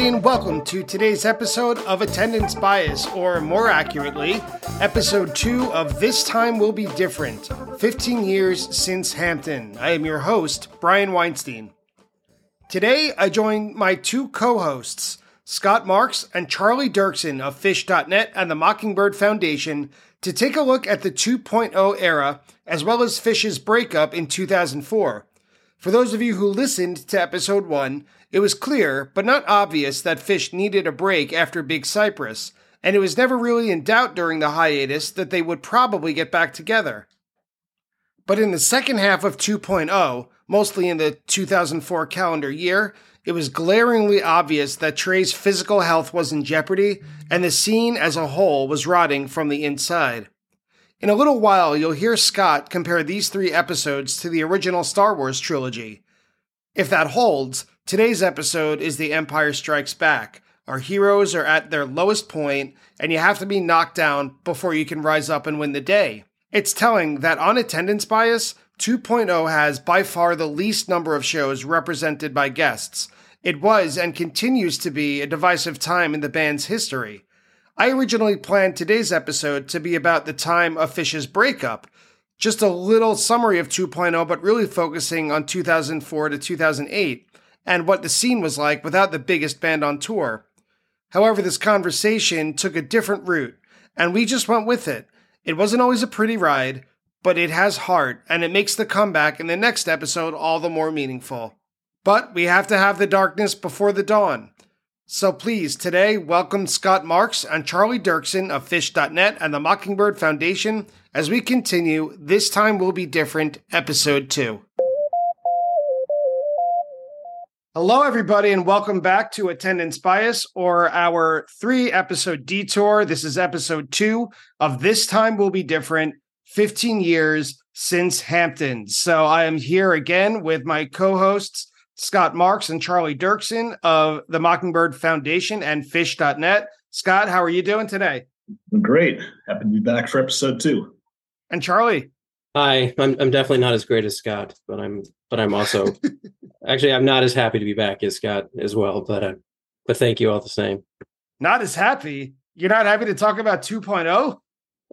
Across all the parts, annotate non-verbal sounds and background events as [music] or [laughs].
everybody, and welcome to today's episode of Attendance Bias, or more accurately, episode two of This Time Will Be Different 15 Years Since Hampton. I am your host, Brian Weinstein. Today, I join my two co hosts, Scott Marks and Charlie Dirksen of Phish.net and the Mockingbird Foundation, to take a look at the 2.0 era as well as Phish's breakup in 2004. For those of you who listened to episode 1, it was clear, but not obvious, that Phish needed a break after Big Cypress, and it was never really in doubt during the hiatus that they would probably get back together. But in the second half of 2.0, mostly in the 2004 calendar year, it was glaringly obvious that Trey's physical health was in jeopardy and the scene as a whole was rotting from the inside. In a little while, you'll hear Scott compare these three episodes to the original Star Wars trilogy. If that holds, today's episode is The Empire Strikes Back. Our heroes are at their lowest point, and you have to be knocked down before you can rise up and win the day. It's telling that on attendance bias, 2.0 has by far the least number of shows represented by guests. It was and continues to be a divisive time in the band's history. I originally planned today's episode to be about the time of Phish's breakup, just a little summary of 2.0, but really focusing on 2004 to 2008 and what the scene was like without the biggest band on tour. However, this conversation took a different route, and we just went with it. It wasn't always a pretty ride, but it has heart, and it makes the comeback in the next episode all the more meaningful. But we have to have the darkness before the dawn. So please, today, welcome Scott Marks and Charlie Dirksen of Phish.net and the Mockingbird Foundation as we continue This Time Will Be Different, Episode 2. Hello, everybody, and welcome back to Attendance Bias or our three episode detour. This is episode two of This Time Will Be Different 15 years since Hampton. So I am here again with my co hosts, Scott Marks and Charlie Dirksen of the Mockingbird Foundation and Phish.net. Scott, how are you doing today? Great. Happy to be back for episode two. And Charlie. Hi, I'm I'm definitely not as great as Scott, but I'm but I'm also [laughs] actually I'm not as happy to be back as Scott as well, but uh, but thank you all the same. Not as happy. You're not happy to talk about 2.0?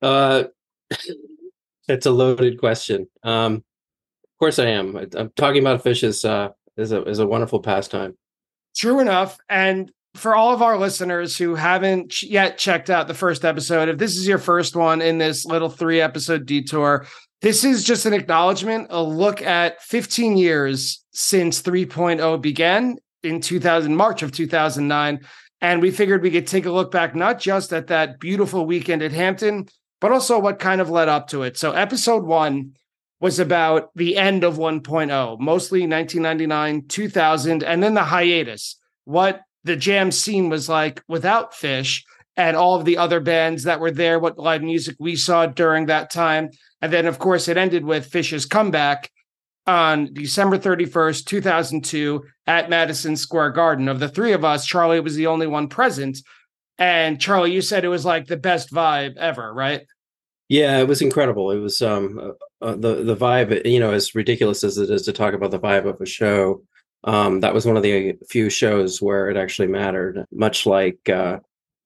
Uh [laughs] It's a loaded question. Um, of course, I am. I'm talking about Phish is uh, is a is a wonderful pastime. True enough, and for all of our listeners who haven't yet checked out the first episode, if this is your first one in this little three episode detour, this is just an acknowledgement, a look at 15 years since 3.0 began in 2000 March of 2009. And we figured we could take a look back not just at that beautiful weekend at Hampton, but also what kind of led up to it. So, episode one was about the end of 1.0, mostly 1999, 2000, and then the hiatus, what the jam scene was like without Phish and all of the other bands that were there, what live music we saw during that time. And then, of course, it ended with Phish's comeback on December 31st, 2002, at Madison Square Garden. Of the three of us, Charlie was the only one present. And Charlie, you said it was like the best vibe ever, right? Yeah, it was incredible. It was um uh, uh, the the vibe. You know, as ridiculous as it is to talk about the vibe of a show, um, that was one of the few shows where it actually mattered. Much like uh,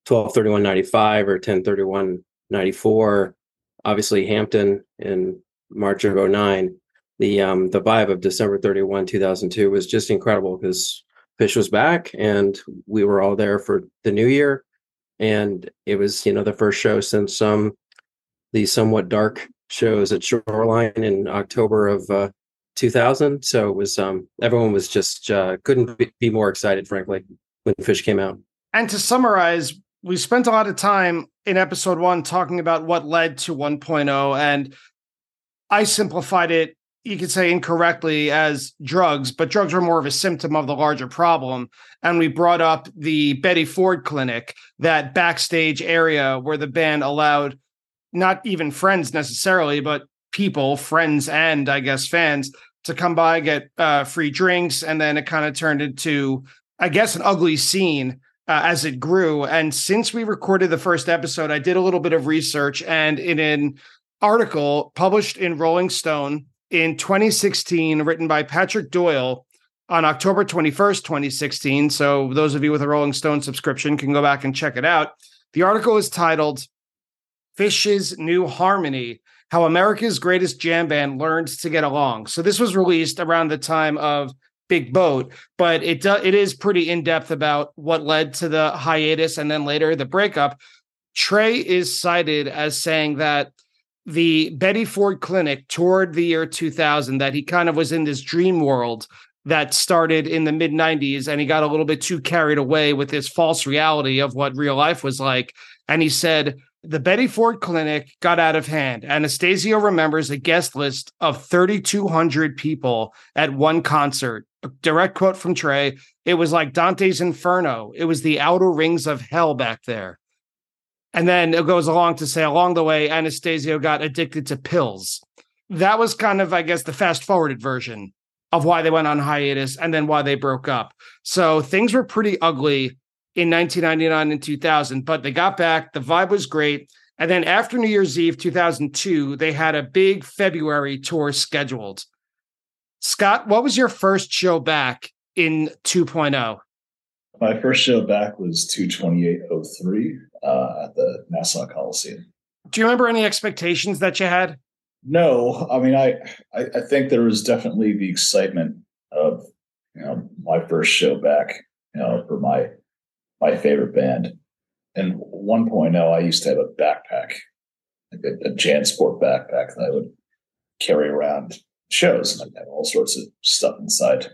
twelve thirty one ninety five or ten thirty one ninety four. Obviously, Hampton in March of 09. The um the vibe of December thirty one two thousand two was just incredible because Phish was back and we were all there for the new year and it was you know the first show since um the somewhat dark shows at Shoreline in October of uh, 2000. So it was um everyone was just uh, couldn't be more excited, frankly, when Phish came out. And to summarize, we spent a lot of time in episode one talking about what led to 1.0, and I simplified it you could say incorrectly as drugs, but drugs were more of a symptom of the larger problem. And we brought up the Betty Ford Clinic, that backstage area where the band allowed not even friends necessarily, but people, friends, and I guess fans to come by, get uh, free drinks. And then it kind of turned into, I guess, an ugly scene uh, as it grew. And since we recorded the first episode, I did a little bit of research and in an article published in Rolling Stone in 2016, written by Patrick Doyle, on October 21st, 2016. So those of you with a Rolling Stone subscription can go back and check it out. The article is titled Phish's New Harmony How America's Greatest Jam Band Learned to Get Along. So this was released around the time of Big Boat, but it do, it is pretty in depth about what led to the hiatus and then later the breakup. Trey is cited as saying that the Betty Ford Clinic toward the year 2000, that he kind of was in this dream world that started in the mid 90s and he got a little bit too carried away with this false reality of what real life was like. And he said, the Betty Ford Clinic got out of hand. Anastasio remembers a guest list of 3,200 people at one concert. Direct quote from Trey it was like Dante's Inferno, it was the outer rings of hell back there. And then it goes along to say, along the way, Anastasio got addicted to pills. That was kind of, I guess, the fast forwarded version of why they went on hiatus and then why they broke up. So things were pretty ugly in 1999 and 2000, but they got back. The vibe was great. And then after New Year's Eve 2002, they had a big February tour scheduled. Scott, what was your first show back in 2.0? My first show back was 22803 uh, at the Nassau Coliseum. Do you remember any expectations that you had? No, I mean, I, I, I think there was definitely the excitement of you know my first show back, you know, for my my favorite band. And 1.0, I used to have a backpack, like a, a JanSport backpack that I would carry around shows, and I had all sorts of stuff inside.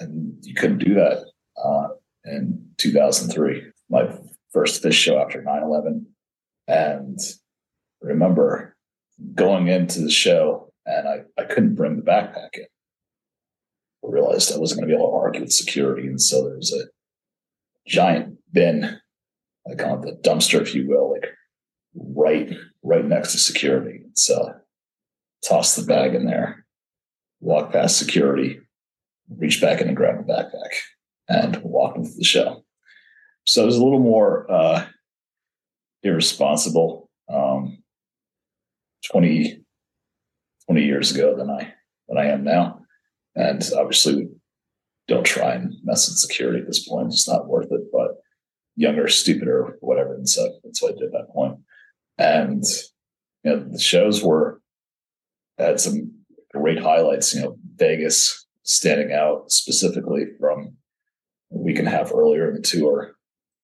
And you couldn't do that uh, in 2003, my first Phish show after 9 11. And remember going into the show, and I, I couldn't bring the backpack in. I realized I wasn't going to be able to argue with security. And so there was a giant bin, I call it the dumpster, if you will, like right, right next to security. So toss the bag in there, walk past security, reach back in and grab the backpack and walk into the show. So it was a little more uh, irresponsible um, 20, 20 years ago than I than I am now. And obviously don't try and mess with security at this point. It's not worth it. But younger, stupider, whatever. And so that's what I did at that point. And you know, the shows were had some great highlights. You know, Vegas standing out specifically from a week and a half earlier in the tour,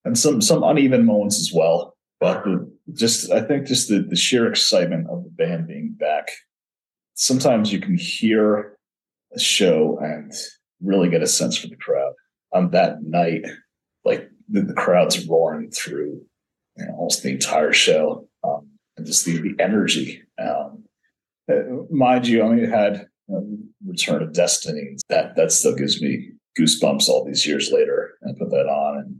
and some some uneven moments as well. But just I think just the the sheer excitement of the band being back. Sometimes you can hear a show and really get a sense for the crowd. On that night, like the, the crowd's roaring through you know, almost the entire show, um, and just the, the energy. Um, mind you, I only had um, Return of Destiny. That that still gives me goosebumps all these years later. I put that on, and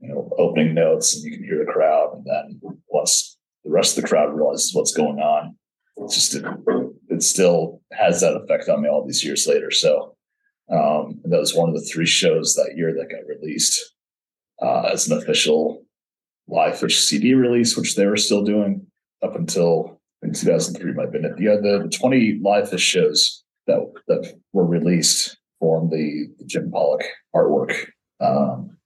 you know, opening notes, and you can hear the crowd, and then once the rest of the crowd realizes what's going on, it's just it, it still has that effect on me all these years later. So um, that was one of the three shows that year that got released uh, as an official live Phish CD release, which they were still doing up until in 2003 might have been it. The, the, the 20 live Phish shows that that were released formed the, the Jim Pollock artwork. Um,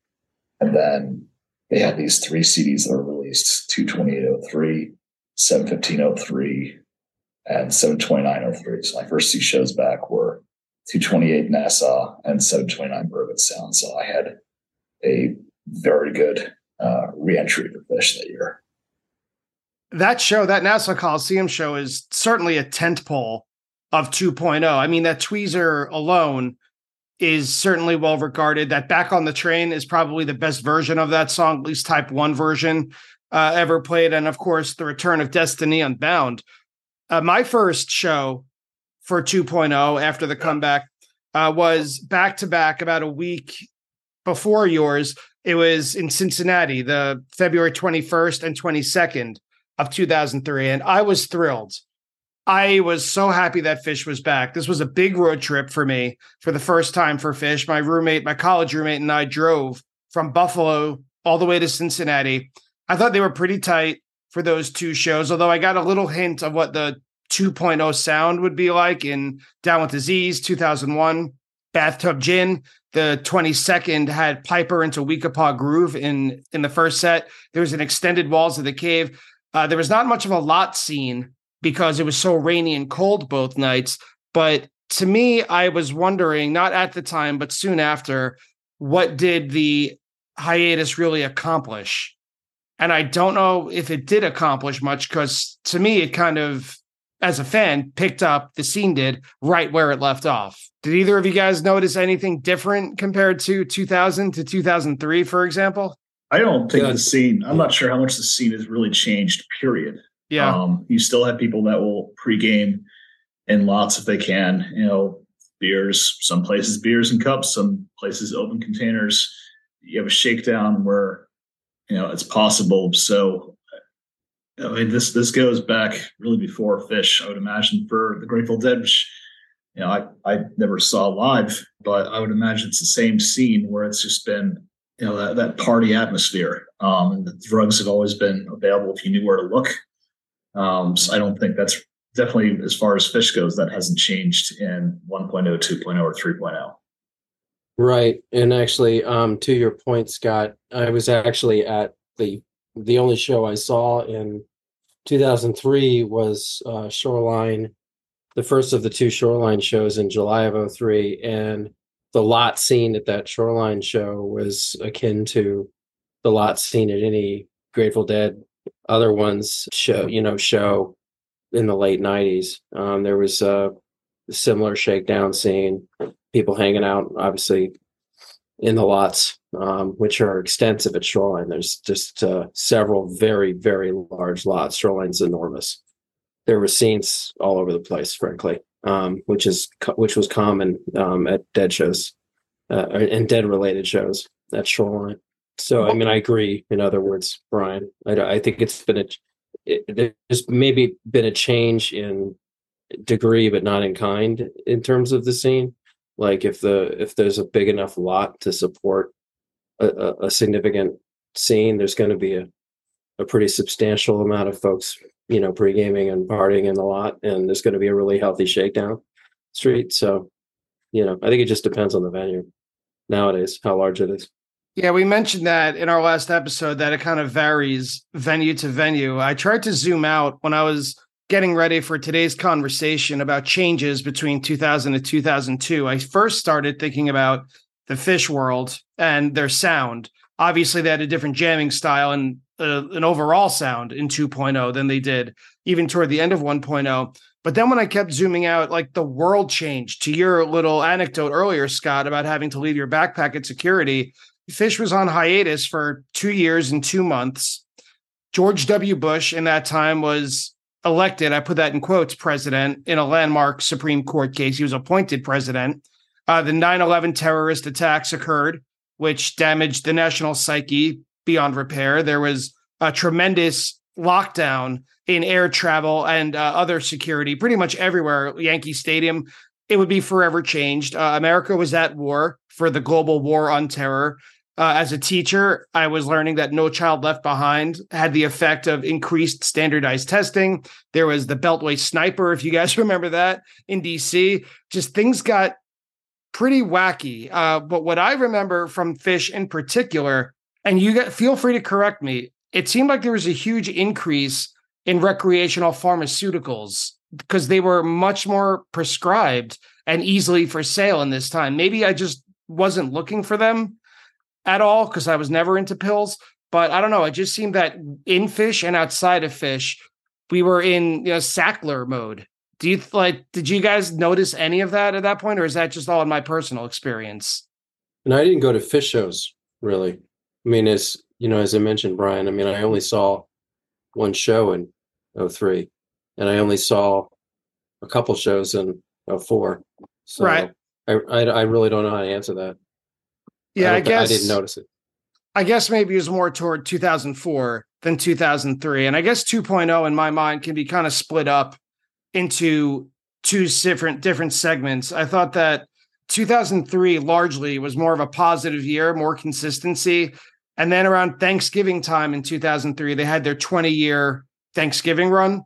and then they had these three CDs that were released 22803, 71503, and 72903. So my first two shows back were 228 Nassau and 729 Burgettstown. So I had a very good uh, reentry for Phish that year. That show, that Nassau Coliseum show, is certainly a tent pole of 2.0. I mean, that Tweezer alone is certainly well regarded. That Back on the Train is probably the best version of that song, at least Type 1 version uh, ever played. And of course, The Return of Destiny Unbound. Uh, my first show for 2.0 after the comeback uh, was back to back about a week before yours. It was in Cincinnati, the February 21st and 22nd of 2003. And I was thrilled. I was so happy that Phish was back. This was a big road trip for me for the first time for Phish. My roommate, my college roommate, and I drove from Buffalo all the way to Cincinnati. I thought they were pretty tight for those two shows, although I got a little hint of what the 2.0 sound would be like in Down with Disease 2001. Bathtub Gin. The 22nd had Piper into Weekapaug Groove in in the first set. There was an extended Walls of the Cave. Uh, there was not much of a lot scene because it was so rainy and cold both nights. But to me, I was wondering, not at the time, but soon after, what did the hiatus really accomplish? And I don't know if it did accomplish much because to me, it kind of, as a fan, picked up the scene did right where it left off. Did either of you guys notice anything different compared to 2000 to 2003, for example? I don't think yeah. the scene, I'm not sure how much the scene has really changed, period. Yeah. Um, you still have people that will pregame in lots if they can, you know, beers, some places beers and cups, some places open containers. You have a shakedown where you know it's possible. So I mean, this this goes back really before Phish. I would imagine for the Grateful Dead, which you know I I never saw live, but I would imagine it's the same scene where it's just been you know that, that party atmosphere. Um, and the drugs have always been available if you knew where to look. Um, so I don't think that's definitely as far as Phish goes, that hasn't changed in 1.0, 2.0, or 3.0. Right. And actually, um, to your point, Scott, I was actually at the the only show I saw in 2003 was uh, Shoreline, the first of the two Shoreline shows in July of 03. And the lot scene at that Shoreline show was akin to the lot scene at any Grateful Dead other ones show, you know, show in the late 90s. Um, there was a similar shakedown scene, people hanging out, obviously, in the lots, um, which are extensive at Shoreline. There's just uh, several very, very large lots. Shoreline's enormous. There were scenes all over the place, frankly, um, which is which was common um, at dead shows uh, and dead related shows at Shoreline. So, I mean, I agree. In other words, Brian, I, I think it's been a it, there's maybe been a change in degree, but not in kind in terms of the scene. Like if the if there's a big enough lot to support a, a, a significant scene, there's going to be a a pretty substantial amount of folks, you know, pre gaming and partying in the lot, and there's going to be a really healthy shakedown street. So, you know, I think it just depends on the venue nowadays, how large it is. Yeah, we mentioned that in our last episode that it kind of varies venue to venue. I tried to zoom out when I was getting ready for today's conversation about changes between 2000 and 2002. I first started thinking about the Phish world and their sound. Obviously, they had a different jamming style and an overall sound in 2.0 than they did even toward the end of 1.0. But then when I kept zooming out, like the world changed. To your little anecdote earlier, Scott, about having to leave your backpack at security, Phish was on hiatus for two years and two months. George W. Bush in that time was elected, I put that in quotes, president in a landmark Supreme Court case. He was appointed president. Uh, the 9 11 terrorist attacks occurred, which damaged the national psyche beyond repair. There was a tremendous lockdown in air travel and uh, other security pretty much everywhere. Yankee Stadium, it would be forever changed. Uh, America was at war for the global war on terror. Uh, as a teacher, I was learning that No Child Left Behind had the effect of increased standardized testing. There was the Beltway sniper, if you guys [laughs] remember that in DC. Just things got pretty wacky. Uh, but what I remember from Phish in particular, and you get, feel free to correct me, it seemed like there was a huge increase in recreational pharmaceuticals because they were much more prescribed and easily for sale in this time. Maybe I just wasn't looking for them at all because I was never into pills. But I don't know. It just seemed that in Phish and outside of Phish, we were in you know Sackler mode. Do you like? Did you guys notice any of that at that point, or is that just all in my personal experience? And I didn't go to Phish shows really. I mean, as you know, as I mentioned, Brian. I mean, I only saw one show in 03 and I only saw a couple shows in 04. So right. I, I, I really don't know how to answer that. Yeah, I, I guess I didn't notice it. I guess maybe it was more toward 2004 than 2003. And I guess 2.0 in my mind can be kind of split up into two different different segments. I thought that 2003 largely was more of a positive year, more consistency. And then around Thanksgiving time in 2003, they had their 20 year Thanksgiving run,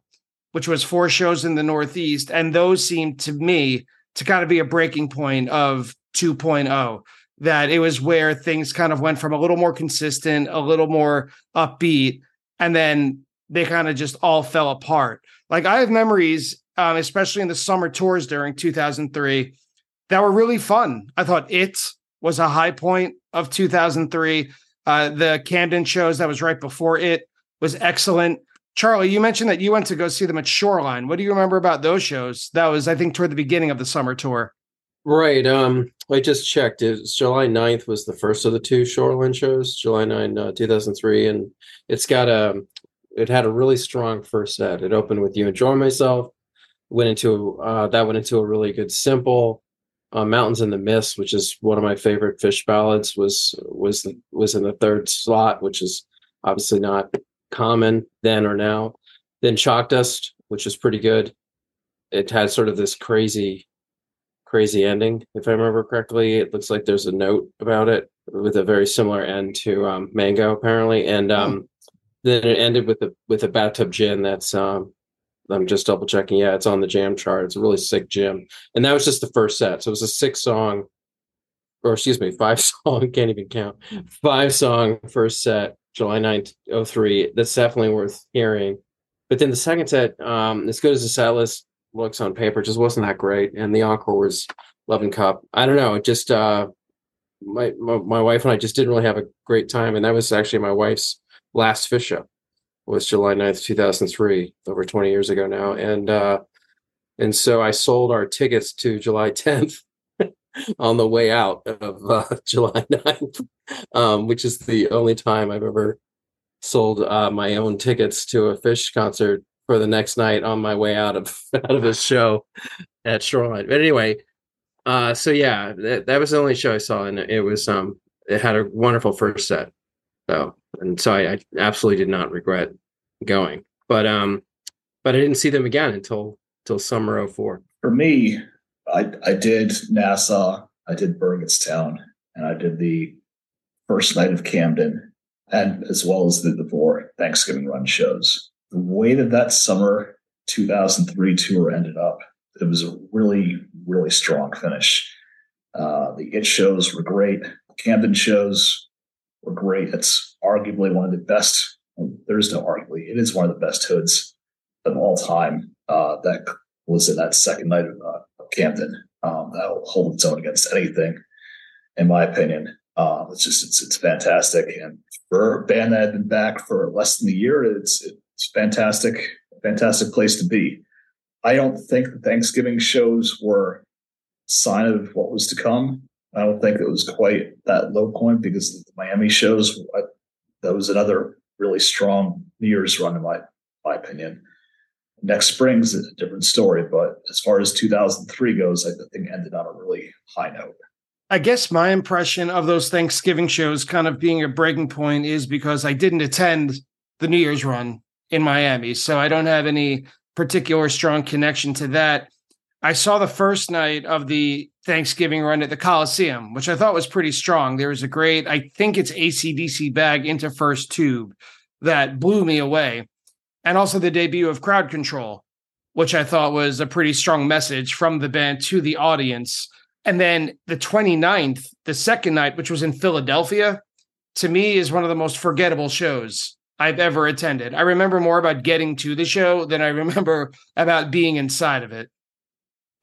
which was four shows in the Northeast. And those seemed to me to kind of be a breaking point of 2.0 that it was where things kind of went from a little more consistent, a little more upbeat, and then they kind of just all fell apart. Like I have memories, um, especially in the summer tours during 2003, that were really fun. I thought it was a high point of 2003. Uh, the Camden shows that was right before it was excellent. Charlie, you mentioned that you went to go see them at Shoreline. What do you remember about those shows? That was, I think, toward the beginning of the summer tour. Right. Um, I just checked. It's July 9th was the first of the two Shoreline shows, July 9, uh, 2003. And it's got a, it had a really strong first set. It opened with You Enjoy Myself, went into, uh, that went into a really good simple. Uh, Mountains in the Mist, which is one of my favorite Phish ballads, was was was in the third slot, which is obviously not common then or now. Then Chalk Dust, which is pretty good. It had sort of this crazy, crazy ending, if I remember correctly. It looks like there's a note about it with a very similar end to um, Mango, apparently. And um, oh. then it ended with a with a bathtub gin. That's um, I'm just double checking. Yeah, it's on the jam chart. It's a really sick jam. And that was just the first set. So it was a six song, or excuse me, [laughs] five song. Can't even count. Five song first set July 9th, 03. That's definitely worth hearing. But then the second set, um, as good as the set list looks on paper, just wasn't that great. And the encore was Loving Cup. I don't know. It just, uh, my, my, my wife and I just didn't really have a great time. And that was actually my wife's last Phish show was July 9th, 2003, over 20 years ago now. And, uh, and so I sold our tickets to July [laughs] 10th on the way out of uh, [laughs] July 9th, um, which is the only time I've ever sold uh, my own tickets to a Phish concert for the next night on my way out of [laughs] out of a show at Shoreline. But anyway, uh, so yeah, that, that was the only show I saw, and it was um, it had a wonderful first set, though, and so I, I absolutely did not regret going. But um, but I didn't see them again until until summer 04. For me, I, I did Nassau, I did Burgettstown, and I did the first night of Camden, and as well as the, the four Thanksgiving run shows. The way that that summer 2003 tour ended up, it was a really, really strong finish. Uh, the It shows were great. Camden shows were great. It's arguably one of the best. There's no arguably. It is one of the best hoods of all time. Uh, that was in that second night of uh, Camden. Um, that'll hold its own against anything, in my opinion. Um, it's just it's it's fantastic, and for a band that had been back for less than a year, it's it's fantastic, fantastic place to be. I don't think the Thanksgiving shows were sign of what was to come. I don't think it was quite that low point because the Miami shows uh, that was another really strong New Year's run in my my opinion. Next spring's a different story, but as far as 2003 goes, I think ended on a really high note. I guess my impression of those Thanksgiving shows kind of being a breaking point is because I didn't attend the New Year's run in Miami. So I don't have any particular strong connection to that. I saw the first night of the Thanksgiving run at the Coliseum, which I thought was pretty strong. There was a great, I think it's ACDC bag into first tube that blew me away and also the debut of Crowd Control, which I thought was a pretty strong message from the band to the audience. And then the 29th, the second night, which was in Philadelphia, to me is one of the most forgettable shows I've ever attended. I remember more about getting to the show than I remember about being inside of it.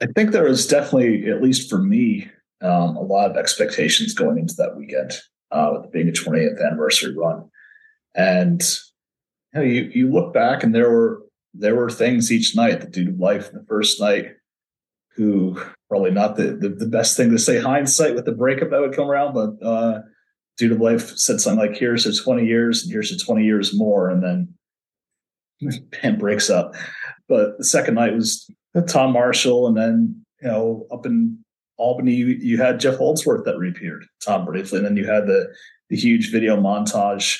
I think there was definitely, at least for me, um, a lot of expectations going into that weekend, uh, with being a 20th anniversary run. And you, know, you, you look back and there were there were things each night. The dude of life the first night, who probably not the, the, the best thing to say hindsight with the breakup that would come around, but uh, dude of life said something like, "Here's to 20 years, and here's to 20 years more," and then [laughs] band breaks up. But the second night was Tom Marshall, and then you know up in Albany, you, you had Jeff Holdsworth that reappeared, Tom briefly, and then you had the the huge video montage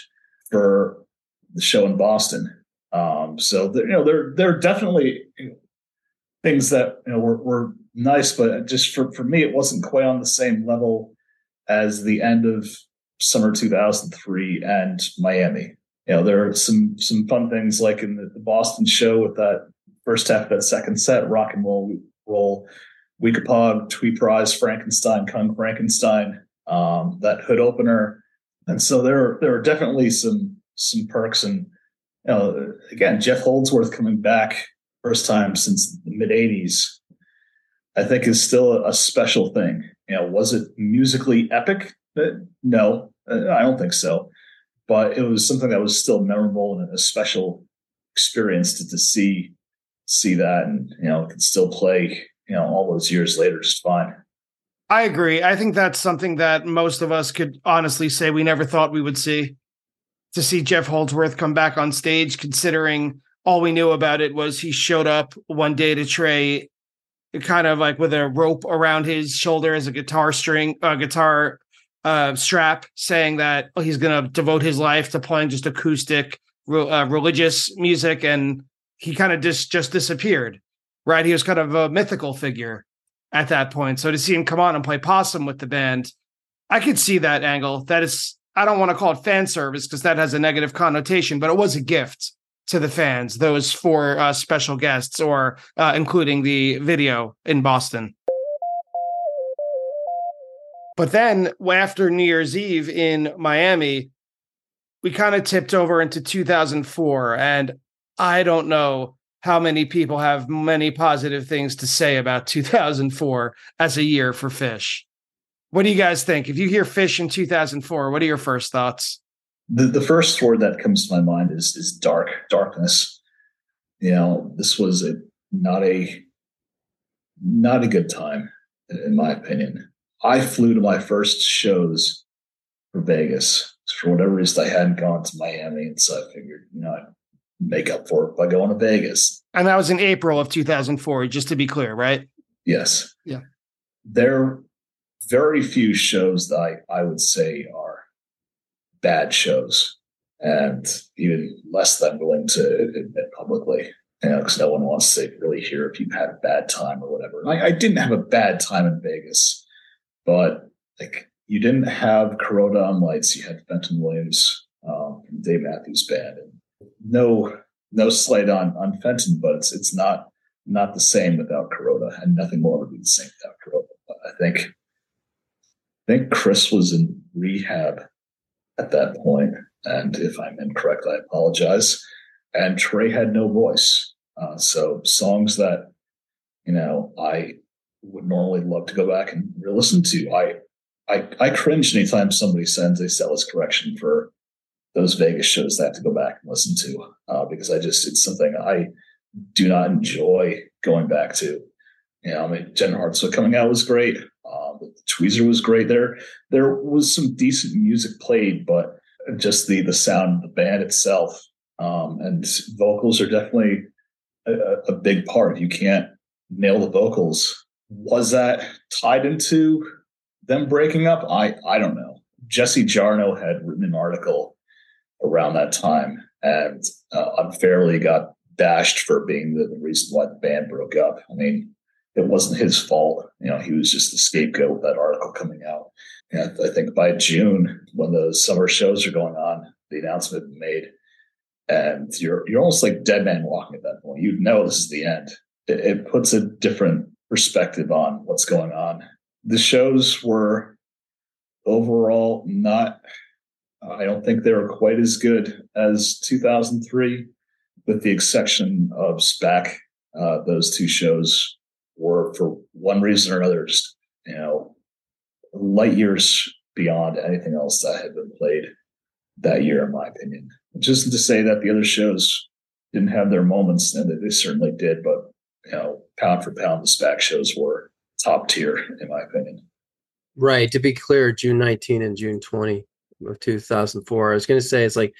for the show in Boston. Um, so you know, there there are definitely things that you know were, were nice, but just for for me, it wasn't quite on the same level as the end of summer 2003 and Miami. You know, there are some some fun things like in the, the Boston show with that first half of that second set, rock and roll roll Weekapaug, Tweeprise, Frankenstein, Kung Frankenstein, um, that hood opener, and so there there are definitely some some perks and you know again Jeff Holdsworth coming back first time since the mid '80s, I think is still a special thing. You know, was it musically epic? Uh, no, uh, I don't think so. But it was something that was still memorable and a special experience to, to see see that, and you know, can still play. You know, all those years later, just fine. I agree. I think that's something that most of us could honestly say we never thought we would see. To see Jeff Holdsworth come back on stage, considering all we knew about it was he showed up one day to Trey, kind of like with a rope around his shoulder as a guitar string, uh, guitar uh, strap, saying that he's going to devote his life to playing just acoustic uh, religious music, and he kind of just just disappeared. Right, he was kind of a mythical figure at that point. So to see him come on and play possum with the band, I could see that angle. That is, I don't want to call it fan service because that has a negative connotation, but it was a gift to the fans, those four uh, special guests, or uh, including the video in Boston. But then after New Year's Eve in Miami, we kind of tipped over into 2004. And I don't know how many people have many positive things to say about [laughs] 2004 as a year for Phish. What do you guys think? If you hear Phish in 2004, what are your first thoughts? The, the first word that comes to my mind is is dark, darkness. You know, this was a not a not a good time, in my opinion. I flew to my first shows for Vegas. For whatever reason, I hadn't gone to Miami, and so I figured, you know, make up for it by going to Vegas. And that was in April of 2004, just to be clear, right? Yes. Yeah. There are very few shows that I, I would say are bad shows, and even less than willing to admit publicly. You know, because no one wants to really hear if you've had a bad time or whatever. I, I didn't have a bad time in Vegas, but like you didn't have Kuroda on lights, you had Fenton Williams um, Dave Matthews Band, and no no slight on on Fenton, but it's it's not not the same without Kuroda, and nothing will ever be the same without Kuroda. But I think I think Chris was in rehab at that point, and if I'm incorrect, I apologize. And Trey had no voice, uh, so songs that you know I would normally love to go back and listen to. I I I cringe anytime somebody sends a setlist correction for those Vegas shows that to go back and listen to uh, because I just it's something I do not enjoy going back to. You know, I mean, Jen Hartswick coming out was great. Um, the Tweezer was great. There, there was some decent music played, but just the the sound of the band itself um, and vocals are definitely a, a big part. You can't nail the vocals. Was that tied into them breaking up? I I don't know. Jesse Jarnow had written an article around that time and uh, unfairly got bashed for being the, the, reason why the band broke up. I mean, it wasn't his fault. You know, he was just the scapegoat with that article coming out. And I think by June, when the summer shows are going on, the announcement made, and you're you're almost like dead man walking at that point. You know this is the end. It, it puts a different perspective on what's going on. The shows were overall not I don't think they were quite as good as 2003, with the exception of SPAC. Uh, those two shows were, for one reason or another, just you know, light years beyond anything else that had been played that year, in my opinion. Just to say that the other shows didn't have their moments, and they certainly did. But you know, pound for pound, the SPAC shows were top tier, in my opinion. Right. To be clear, June 19 and June 20 of 2004. I was going to say it's like,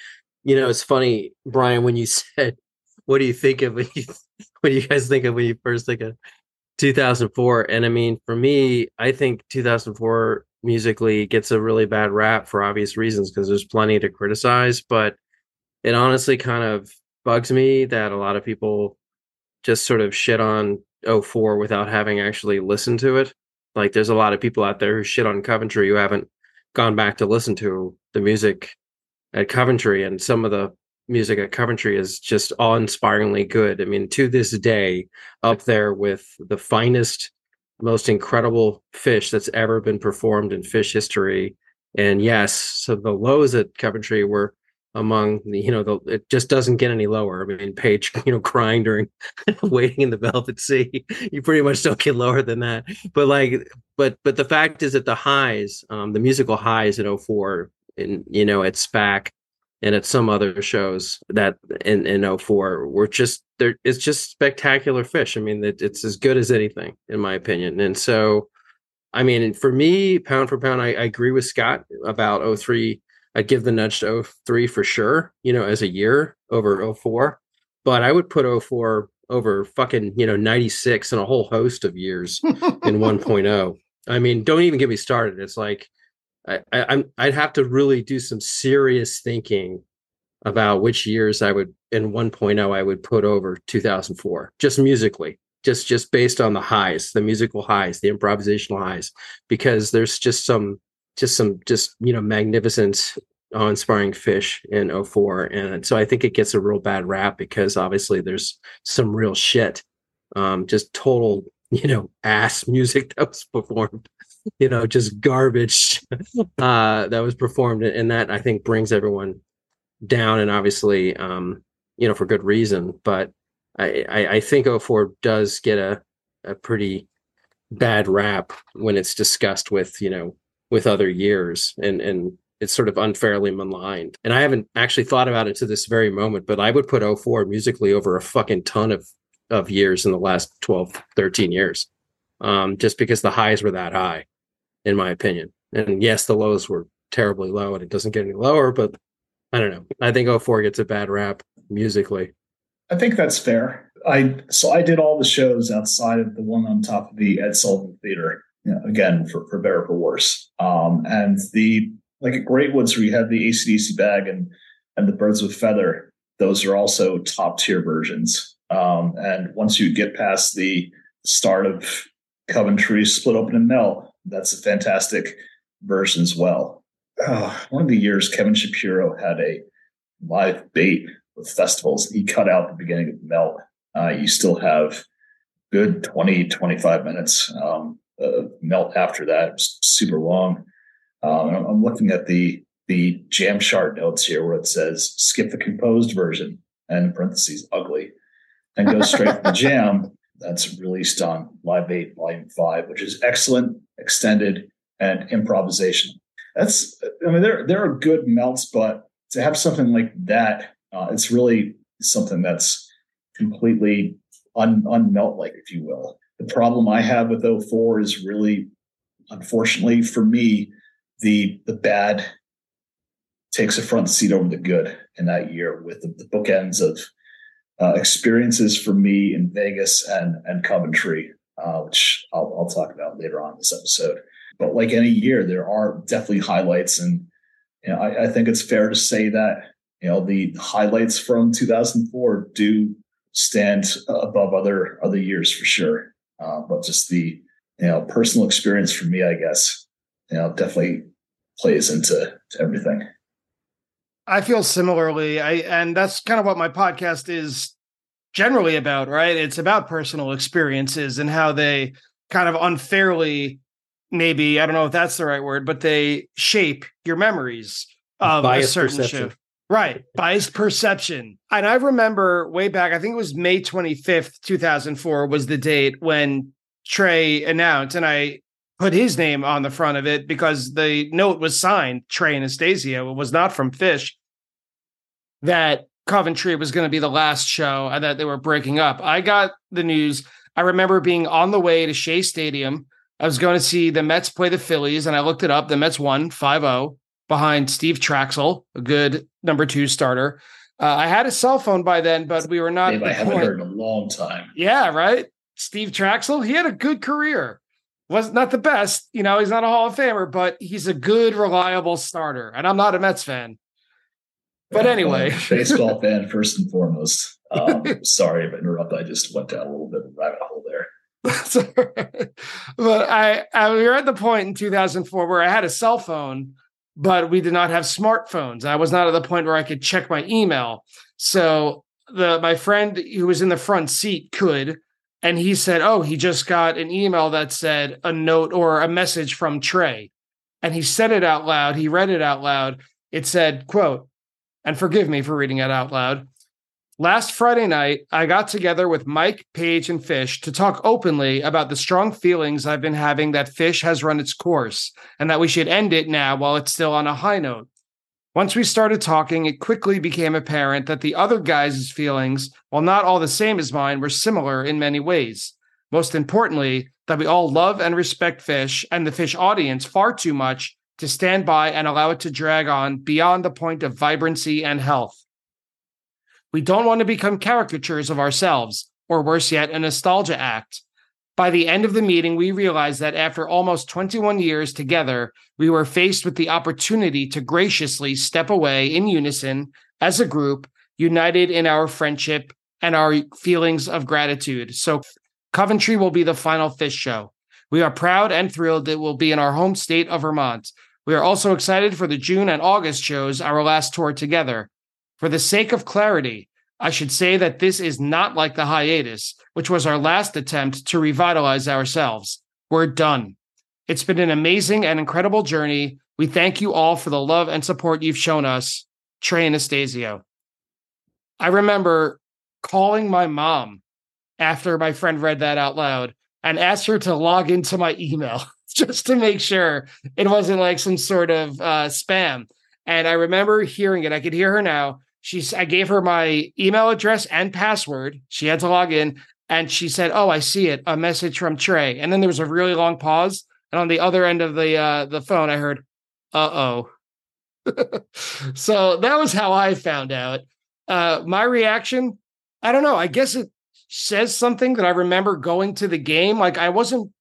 you know, it's funny, Brian, when you [laughs] said, "What do you think of when you, what do you guys think of when you first think of 2004?" And I mean, for me, I think 2004 musically gets a really bad rap for obvious reasons because there's plenty to criticize, but it honestly kind of bugs me that a lot of people just sort of shit on 04 without having actually listened to it. Like there's a lot of people out there who shit on Coventry who haven't gone back to listen to the music at Coventry, and some of the music at Coventry is just awe-inspiringly good. I mean, to this day, up there with the finest most incredible Phish that's ever been performed in Phish history. And yes, so the lows at Coventry were among you know, the, it just doesn't get any lower. I mean, Page, [laughs] you know, crying during [laughs] waiting in the Velvet Sea, you pretty much don't get lower than that. But like, but, but the fact is that the highs, um, the musical highs in 04 and, you know, at SPAC and at some other shows that in, in 04 were just there. It's just spectacular Phish. I mean, it, it's as good as anything in my opinion. And so, I mean, for me, pound for pound, I, I agree with Scott about 03 I'd give the nudge to 03 for sure, you know, as a year over 04. But I would put 04 over fucking, you know, 96 and a whole host of years [laughs] in 1.0. I mean, don't even get me started. It's like I, I I'd have to really do some serious thinking about which years I would in 1.0 I would put over 2004, just musically, just just based on the highs, the musical highs, the improvisational highs, because there's just some just some just you know magnificent awe-inspiring Phish in 04 and so i think it gets a real bad rap because obviously there's some real shit um just total [laughs] you know ass music [laughs] that was performed you know just garbage [laughs] uh that was performed. And that i think brings everyone down and obviously um you know for good reason. But i i, I think 04 does get a a pretty bad rap when it's discussed with you know with other years and and it's sort of unfairly maligned. And I haven't actually thought about it to this very moment, but I would put 04 musically over a fucking ton of of years in the last 12, 13 years. Um, just because the highs were that high, in my opinion. And yes, the lows were terribly low and it doesn't get any lower, but I don't know. I think 04 gets a bad rap musically. I think that's fair. I so I did all the shows outside of the one on top of the Ed Sullivan Theater you know, again for, for better or for worse. Um, and the like at Great Woods where you have the ACDC bag and and the Birds with Feather, those are also top tier versions. Um, and once you get past the start of Coventry Split Open and Melt, that's a fantastic version as well. Uh, one of the years Kevin Shapiro had a live bait with festivals. He cut out the beginning of Melt. Uh, you still have good 20, 25 minutes. Um, uh, melt after that. It was super long. Um, I'm, looking at the the jam chart notes here where it says skip the composed version and parentheses ugly and go straight to the [laughs] jam that's released on Live Bait Volume 5, which is excellent, extended, and improvisation. That's, I mean, there, there are good melts, but to have something like that, uh, it's really something that's completely un, unmelt like, if you will. The problem I have with 04 is really, unfortunately for me, the the bad takes a front seat over the good in that year with the, the bookends of uh, experiences for me in Vegas and and Coventry, uh, which I'll, I'll talk about later on in this episode. But like any year, there are definitely highlights, and you know, I, I think it's fair to say that you know the highlights from 2004 do stand above other other years for sure. Uh, but just the you know personal experience for me, I guess, you know, definitely plays into everything. I feel similarly. I and that's kind of what my podcast is generally about, right? It's about personal experiences and how they kind of unfairly maybe I don't know if that's the right word, but they shape your memories of Biased a certain perception. show. Right. Biased perception. And I remember way back, I think it was May 25th, 2004 was the date when Trey announced, and I put his name on the front of it because the note was signed Trey Anastasio. It was not from Phish that Coventry was going to be the last show and that they were breaking up. I got the news. I remember being on the way to Shea Stadium. I was going to see the Mets play the Phillies, and I looked it up. The Mets won 5 0 behind Steve Trachsel, a good number two starter. Uh, I had a cell phone by then, but we were not. I haven't point. heard in a long time. Yeah, right. Steve Trachsel, he had a good career. Was not the best, you know. He's not a Hall of Famer, but he's a good, reliable starter. And I'm not a Mets fan. But yeah, anyway, baseball [laughs] fan first and foremost. Um, [laughs] sorry to interrupt. I just went down a little bit of a rabbit hole there. but I, I, we were at the point in 2004 where I had a cell phone but we did not have smartphones. I was not at the point where I could check my email. So the my friend who was in the front seat could, and he said, "Oh, he just got an email that said a note or a message from Trey." And he said it out loud. He read it out loud. It said, "Quote, and forgive me for reading it out loud. Last Friday night, I got together with Mike, Page, and Fish to talk openly about the strong feelings I've been having that Phish has run its course and that we should end it now while it's still on a high note. Once we started talking, it quickly became apparent that the other guys' feelings, while not all the same as mine, were similar in many ways. Most importantly, that we all love and respect Phish and the Phish audience far too much to stand by and allow it to drag on beyond the point of vibrancy and health. We don't want to become caricatures of ourselves, or worse yet, a nostalgia act. By the end of the meeting, we realized that after almost 21 years together, we were faced with the opportunity to graciously step away in unison as a group, united in our friendship and our feelings of gratitude. So, Coventry will be the final Phish show. We are proud and thrilled that it will be in our home state of Vermont. We are also excited for the June and August shows, our last tour together. For the sake of clarity, I should say that this is not like the hiatus, which was our last attempt to revitalize ourselves. We're done. It's been an amazing and incredible journey. We thank you all for the love and support you've shown us. Trey Anastasio. I remember calling my mom after my friend read that out loud and asked her to log into my email [laughs] just to make sure it wasn't like some sort of uh, spam. And I remember hearing it. I could hear her now she's I gave her my email address and password. She had to log in and she said, "Oh, I see it. A message from Trey." And then there was a really long pause, and on the other end of the uh the phone I heard, "Uh-oh." [laughs] so that was how I found out. Uh my reaction, I don't know. I guess it says something that I remember going to the game like I wasn't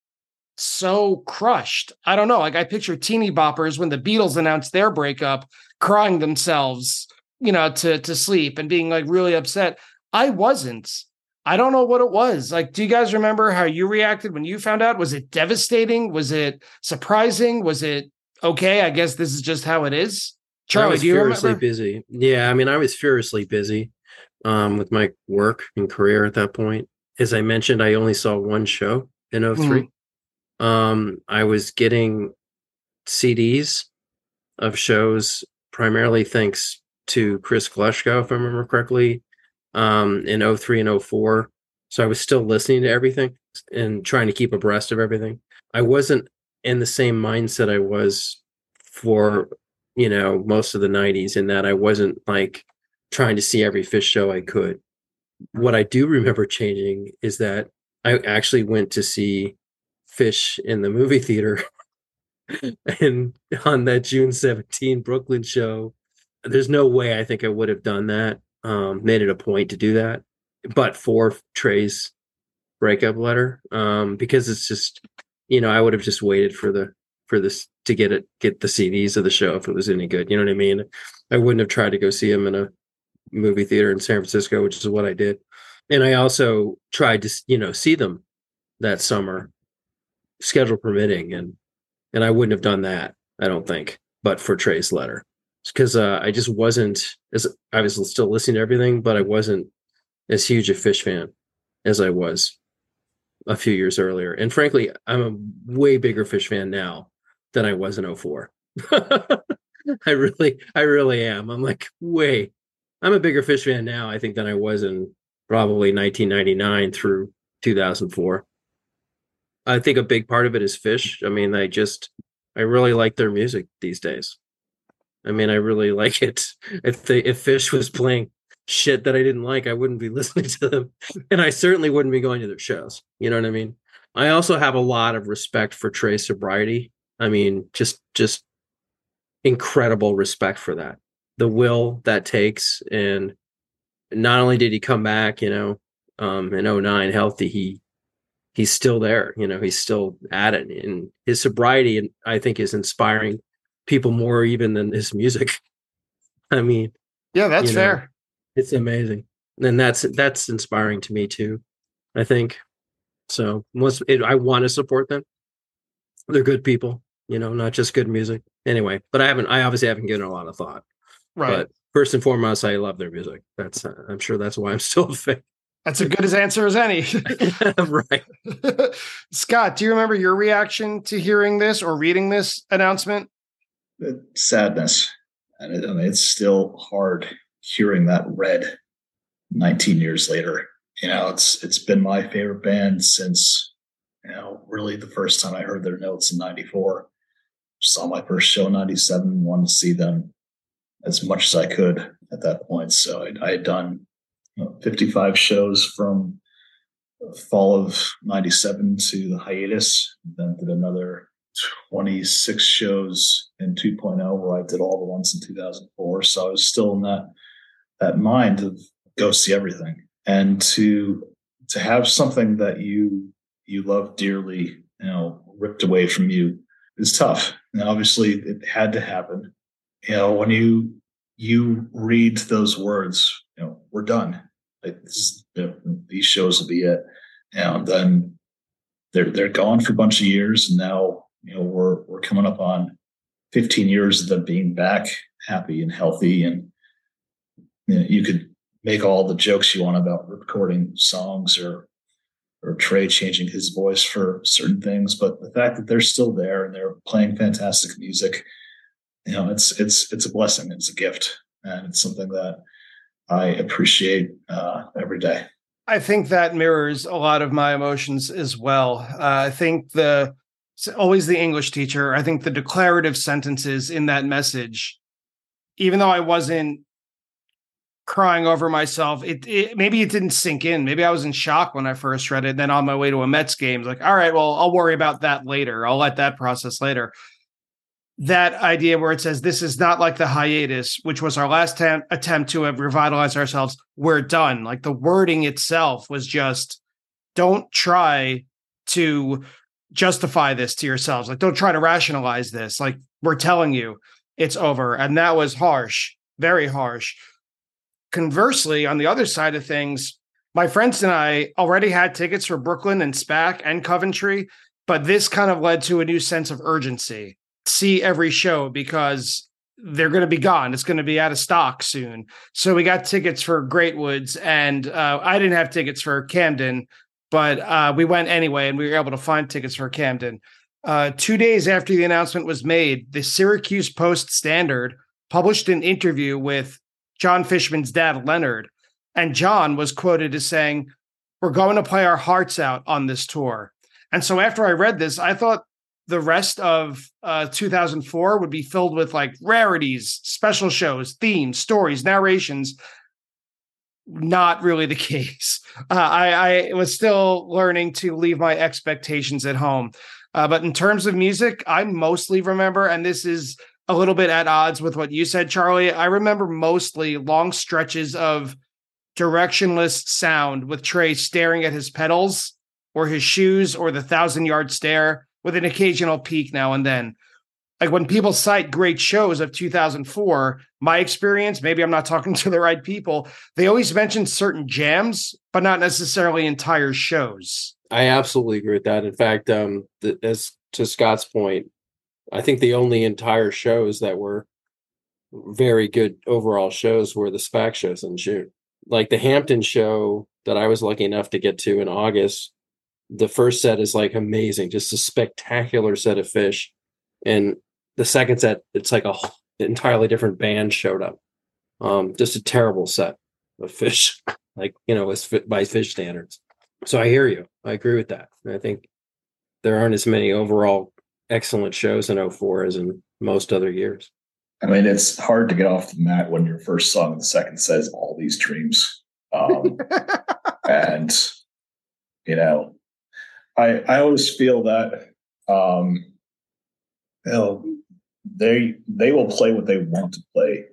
so crushed. I don't know. Like I picture teeny boppers when the Beatles announced their breakup crying themselves you know, to to sleep and being like really upset. I wasn't. I don't know what it was. Like, do you guys remember how you reacted when you found out? Was it devastating? Was it surprising? Was it okay? I guess this is just how it is. Charlie, I was do you furiously remember? busy. Yeah, I mean, I was furiously busy um, with my work and career at that point. As I mentioned, I only saw one show in 3 mm-hmm. Um, I was getting CDs of shows primarily thanks to Chris Glushko, if I remember correctly, um, in 03 and 04. So I was still listening to everything and trying to keep abreast of everything. I wasn't in the same mindset I was for, you know, most of the 90s in that I wasn't like trying to see every Phish show I could. What I do remember changing is that I actually went to see Phish in the movie theater [laughs] and on that June 17 Brooklyn show there's no way I think I would have done that. Um, made it a point to do that, but for Trey's breakup letter, um, because it's just, you know, I would have just waited for the for this to get it get the CDs of the show if it was any good. You know what I mean? I wouldn't have tried to go see him in a movie theater in San Francisco, which is what I did. And I also tried to, you know, see them that summer, schedule permitting, and and I wouldn't have done that. I don't think, but for Trey's letter because uh, I just wasn't as I was still listening to everything, but I wasn't as huge a Phish fan as I was a few years earlier. And frankly, I'm a way bigger Phish fan now than I was in 04. [laughs] I really, I really am. I'm like, way, I'm a bigger Phish fan now, I think, than I was in probably 1999 through 2004. I think a big part of it is Phish. I mean, I just, I really like their music these days. I mean, I really like it. If they if Phish was playing shit that I didn't like, I wouldn't be [laughs] listening to them, and I certainly wouldn't be going to their shows. You know what I mean? I also have a lot of respect for Trey's sobriety. I mean, just just incredible respect for that. The will that takes, and not only did he come back, you know, um, in 09 healthy, he he's still there. You know, he's still at it, and his sobriety, I think, is inspiring people more even than his music. [laughs] I mean, yeah, that's know, fair. It's amazing, and that's that's inspiring to me too. I think so. Once it, I want to support them, they're good people, you know, not just good music. Anyway, but I haven't. I obviously haven't given a lot of thought. Right. But first and foremost, I love their music. That's uh, I'm sure that's why I'm [laughs] still a fan. That's a good as answer as any. [laughs] right. Scott, do you remember your reaction to hearing this or reading this announcement? Sadness. And it, it's still hard hearing that red 19 years later. You know, it's it's been my favorite band since, you know, really the first time I heard their notes in 94. Saw my first show in 97, wanted to see them as much as I could at that point. So I, I had done you know, 55 shows from fall of 97 to the hiatus, then did another 26 shows in 2.0 where I did all the ones in 2004. So I was still in that that mind of go see everything and to to have something that you you love dearly, you know, ripped away from you is tough. And obviously it had to happen. You know, when you you read those words, you know, we're done. Like this, you know, these shows will be it. And then they're they're gone for a bunch of years. And now, you know, we're we're coming up on 15 years of them being back happy and healthy. And you, know, you could make all the jokes you want about recording songs or or Trey changing his voice for certain things, but the fact that they're still there and they're playing fantastic music, you know, it's it's it's a blessing, it's a gift, and it's something that I appreciate uh, every day. I think that mirrors a lot of my emotions as well. Uh, I think the always the English teacher. I think the declarative sentences in that message, even though I wasn't crying over myself. It, it, maybe it didn't sink in. Maybe I was in shock when I first read it. Then on my way to a Mets game, like, all right, well, I'll worry about that later. I'll let that process later. That idea where it says this is not like the hiatus, which was our last attempt to have revitalized ourselves. We're done. Like the wording itself was just don't try to justify this to yourselves. Like don't try to rationalize this. Like we're telling you it's over. And that was harsh, very harsh conversely, on the other side of things, my friends and I already had tickets for Brooklyn and SPAC and Coventry, but this kind of led to a new sense of urgency. See every show because they're going to be gone. It's going to be out of stock soon. So we got tickets for Great Woods, and uh, I didn't have tickets for Camden, but uh, we went anyway, and we were able to find tickets for Camden. Uh, two days after the announcement was made, the Syracuse Post Standard published an interview with Jon Fishman's dad, Leonard. And Jon was quoted as saying, We're going to play our hearts out on this tour. And so after I read this, I thought the rest of uh, 2004 would be filled with like rarities, special shows, themes, stories, narrations. Not really the [laughs] case. Uh, I, I, was still learning to leave my expectations at home. Uh, but in terms of music, I mostly remember, and this is a little bit at odds with what you said, Charlie. I remember mostly long stretches of directionless sound with Trey staring at his pedals or his shoes or the thousand yard stare with an occasional peek now and then. Like when people cite great shows of 2004, my experience, maybe I'm not talking [laughs] to the right people, they always mention certain jams, but not necessarily entire shows. I absolutely agree with that. In fact, um, as to Scott's point, I think the only entire shows that were very good overall shows were the SPAC shows in June. Like the Hampton show that I was lucky enough to get to in August, the first set is like amazing, just a spectacular set of Phish And the second set, it's like a entirely different band showed up. Um, just a terrible set of Phish, [laughs] like you know, as fit by Phish standards. So I hear you. I agree with that. I think there aren't as many overall excellent shows in 04 as in most other years. I mean, it's hard to get off the mat when your first song in the second says all these dreams. Um, [laughs] and, you know, I, I always feel that, um, you know, they, they will play what they want to play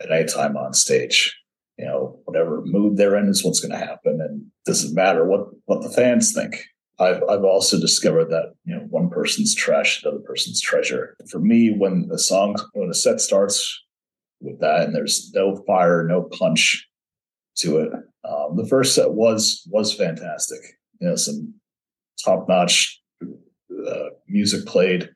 at any time on stage. You know, whatever mood they're in is what's going to happen. And doesn't matter what, what the fans think. I've I've also discovered that you know one person's trash, another person's treasure. For me, when the song when a set starts with that, and there's no fire, no punch to it, um, the first set was was fantastic. You know, some top notch uh, music played.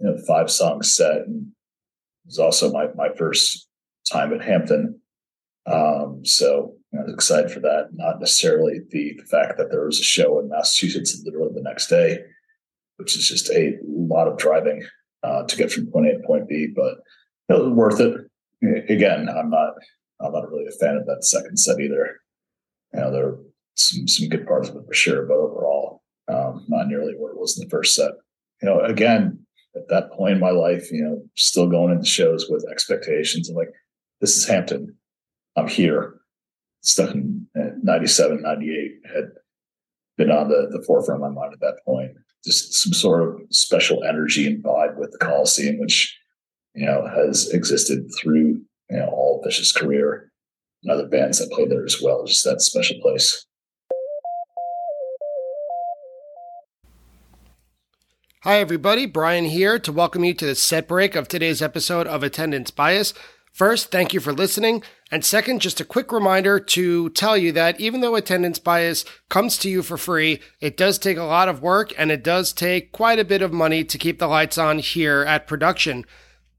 You know, five song set, and it was also my my first time at Hampton. Um, so I was excited for that. Not necessarily the, the fact that there was a show in Massachusetts literally the next day, which is just a lot of driving uh, to get from point A to point B, but it was worth it. Again, I'm not I'm not really a fan of that second set either. You know, there are some some good parts of it for sure, but overall, um, not nearly what it was in the first set. You know, again, at that point in my life, you know, still going into shows with expectations of like, this is Hampton. I'm here. Stuff in 97, 98 had been on the, the forefront of my mind at that point. Just some sort of special energy and vibe with the Coliseum, which, you know, has existed through, you know, all of Phish's career and other bands that play there as well. Just that special place. Hi, everybody. Brian here to welcome you to the set break of today's episode of Attendance Bias. First, thank you for listening. And second, just a quick reminder to tell you that even though attendance bias comes to you for free, it does take a lot of work and it does take quite a bit of money to keep the lights on here at production.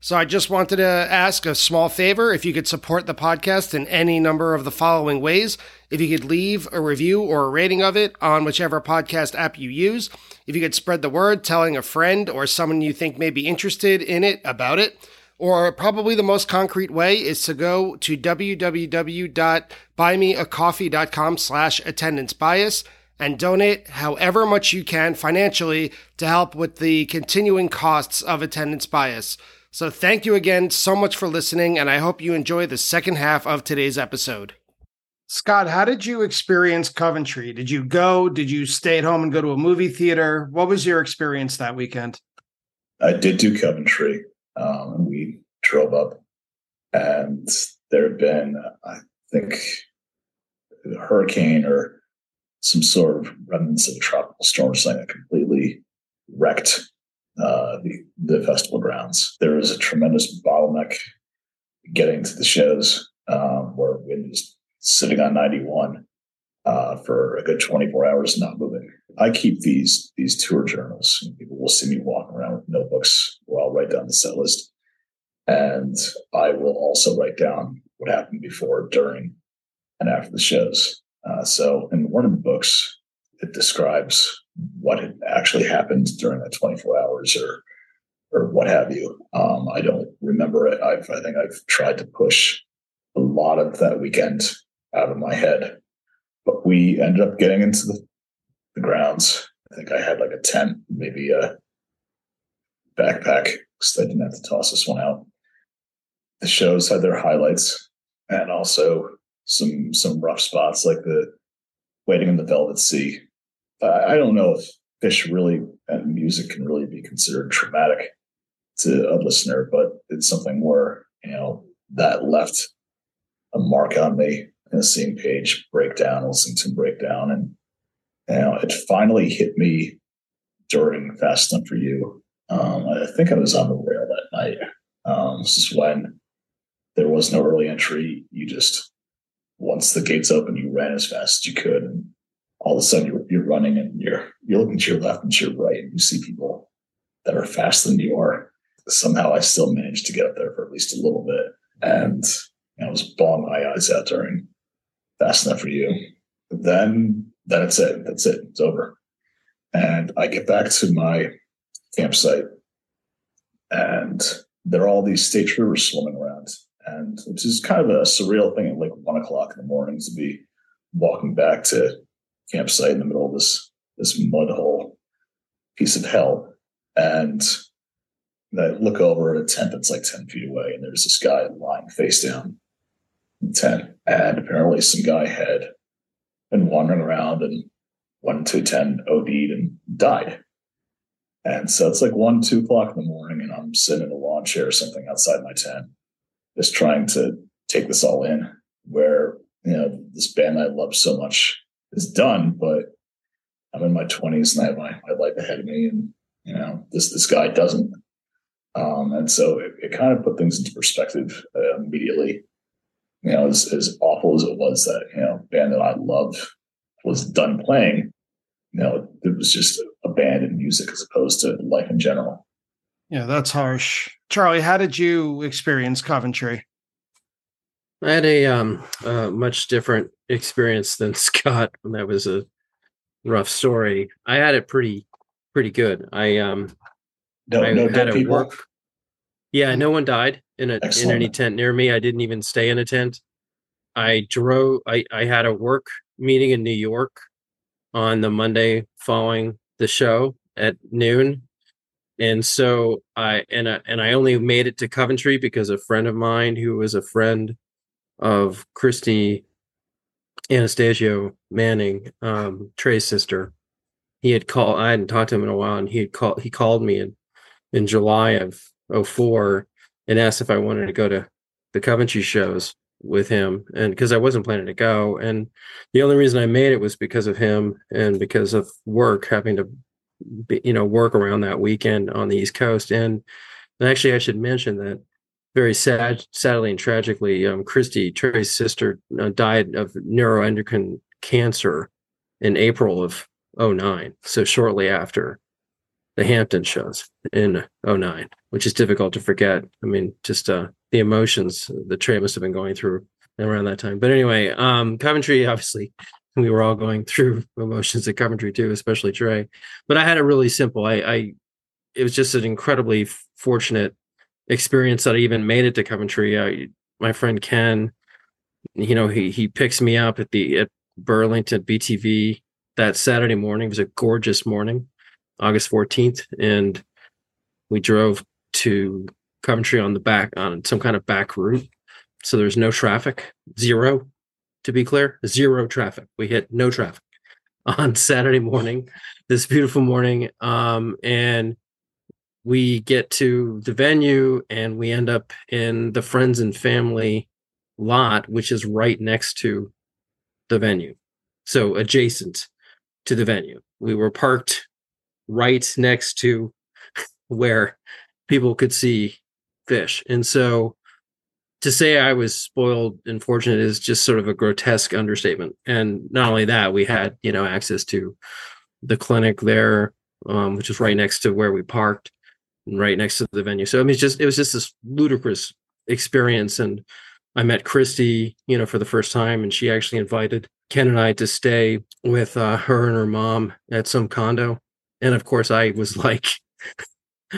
So I just wanted to ask a small favor if you could support the podcast in any number of the following ways. If you could leave a review or a rating of it on whichever podcast app you use. If you could spread the word telling a friend or someone you think may be interested in it about it. Or probably the most concrete way is to go to www.buymeacoffee.com slash attendance bias and donate however much you can financially to help with the continuing costs of attendance bias. So thank you again so much for listening, and I hope you enjoy the second half of today's episode. Scott, how did you experience Coventry? Did you go? Did you stay at home and go to a movie theater? What was your experience that weekend? I did do Coventry. Um, we drove up, and there had been, I think, a hurricane or some sort of remnants of a tropical storm or something that completely wrecked uh, the, the festival grounds. There was a tremendous bottleneck getting to the shows um, where we was sitting on 91 uh, for a good 24 hours not moving. I keep these these tour journals. People will see me walking around with notebooks where I'll write down the set list. And I will also write down what happened before, during, and after the shows. Uh, so in one of the books, it describes what had actually happened during that 24 hours or or what have you. Um, I don't remember it. I've, I think I've tried to push a lot of that weekend out of my head. But we ended up getting into the, the grounds. I think I had like a tent, maybe a backpack, because I didn't have to toss this one out. The shows had their highlights and also some some rough spots like the Wading in the Velvet Sea I don't know if Phish really and music can really be considered traumatic to a listener, but it's something where, you know, that left a mark on me in seeing Page breakdown, listening to him break. And, you know, it finally hit me during Fast Enough for You. Um, I think I was on the rail that night. Um, this is when there was no early entry. You just, once the gates open, you ran as fast as you could. And all of a sudden you're, you're running and you're you're looking to your left and to your right and you see people that are faster than you are. Somehow i still managed to get up there for at least a little bit. And i was bawling my eyes out during fast enough for you. Then it's it that's it it's over. And i get back to my campsite and there are all these state troopers swimming around and which is kind of a surreal thing at like one o'clock in the morning to be walking back to campsite in the middle of this this mud hole piece of hell. And I look over at a tent that's like 10 feet away, and there's this guy lying face down in the tent. And apparently, some guy had been wandering around and went to a tent, OD'd, and died. And so it's like one, two o'clock in the morning, and I'm sitting in a lawn chair or something outside my tent, just trying to take this all in. Where, you know, this band I love so much is done, but I'm in my 20s and I have my, my life ahead of me, and you know this this guy doesn't. Um, and so it, it, kind of put things into perspective uh, immediately. You know, as, as awful as it was that you know band that I loved was done playing, you know, it was just abandoned music as opposed to life in general. Yeah, that's harsh. Charlie, how did you experience Coventry? I had a um uh, much different experience than [laughs] Scott. When that was a rough story. I had it pretty pretty good. I um No, I no had a people. work. Yeah, no one died in a in any tent near me. I didn't even stay in a tent. I drove. I I had a work meeting in New York on the Monday following the show at noon, and so I and I, and I only made it to Coventry because a friend of mine who was a friend of Christy Anastasio Manning, um, Trey's sister, he had called. I hadn't talked to him in a while, and he had called. He called me in in July of 04 and asked if I wanted to go to the Coventry shows with him, and because I wasn't planning to go, and the only reason I made it was because of him and because of work, having to, be, you know, work around that weekend on the East Coast, and, and actually, I should mention that very sad, sadly and tragically, um, Christy Trey's sister uh, died of neuroendocrine cancer in April of 09. So shortly after the Hampton shows in 09, which is difficult to forget. I mean, just uh, the emotions that Trey must have been going through around that time. But anyway, um, Coventry, obviously, we were all going through emotions at Coventry too, especially Trey. But I had it really simple. I, I it was just an incredibly fortunate experience that I even made it to Coventry. I, my friend Ken, you know, he he picks me up at the at Burlington BTV that Saturday morning. It was a gorgeous morning, August 14th, and we drove to Coventry on the back on some kind of back route. So there's no traffic, zero to be clear, zero traffic. We hit no traffic [laughs] on Saturday morning, this beautiful morning. Um, and we get to the venue and we end up in the friends and family lot, which is right next to the venue. So adjacent to the venue. We were parked right next to [laughs] where people could see Phish. And so to say I was spoiled and fortunate is just sort of a grotesque understatement. And not only that, we had, you know, access to the clinic there, um, which is right next to where we parked right next to the venue. So I mean, it's just it was just this ludicrous experience. And I met Christy, you know, for the first time, and she actually invited Ken and I to stay with uh, her and her mom at some condo. And of course, I was [laughs] like,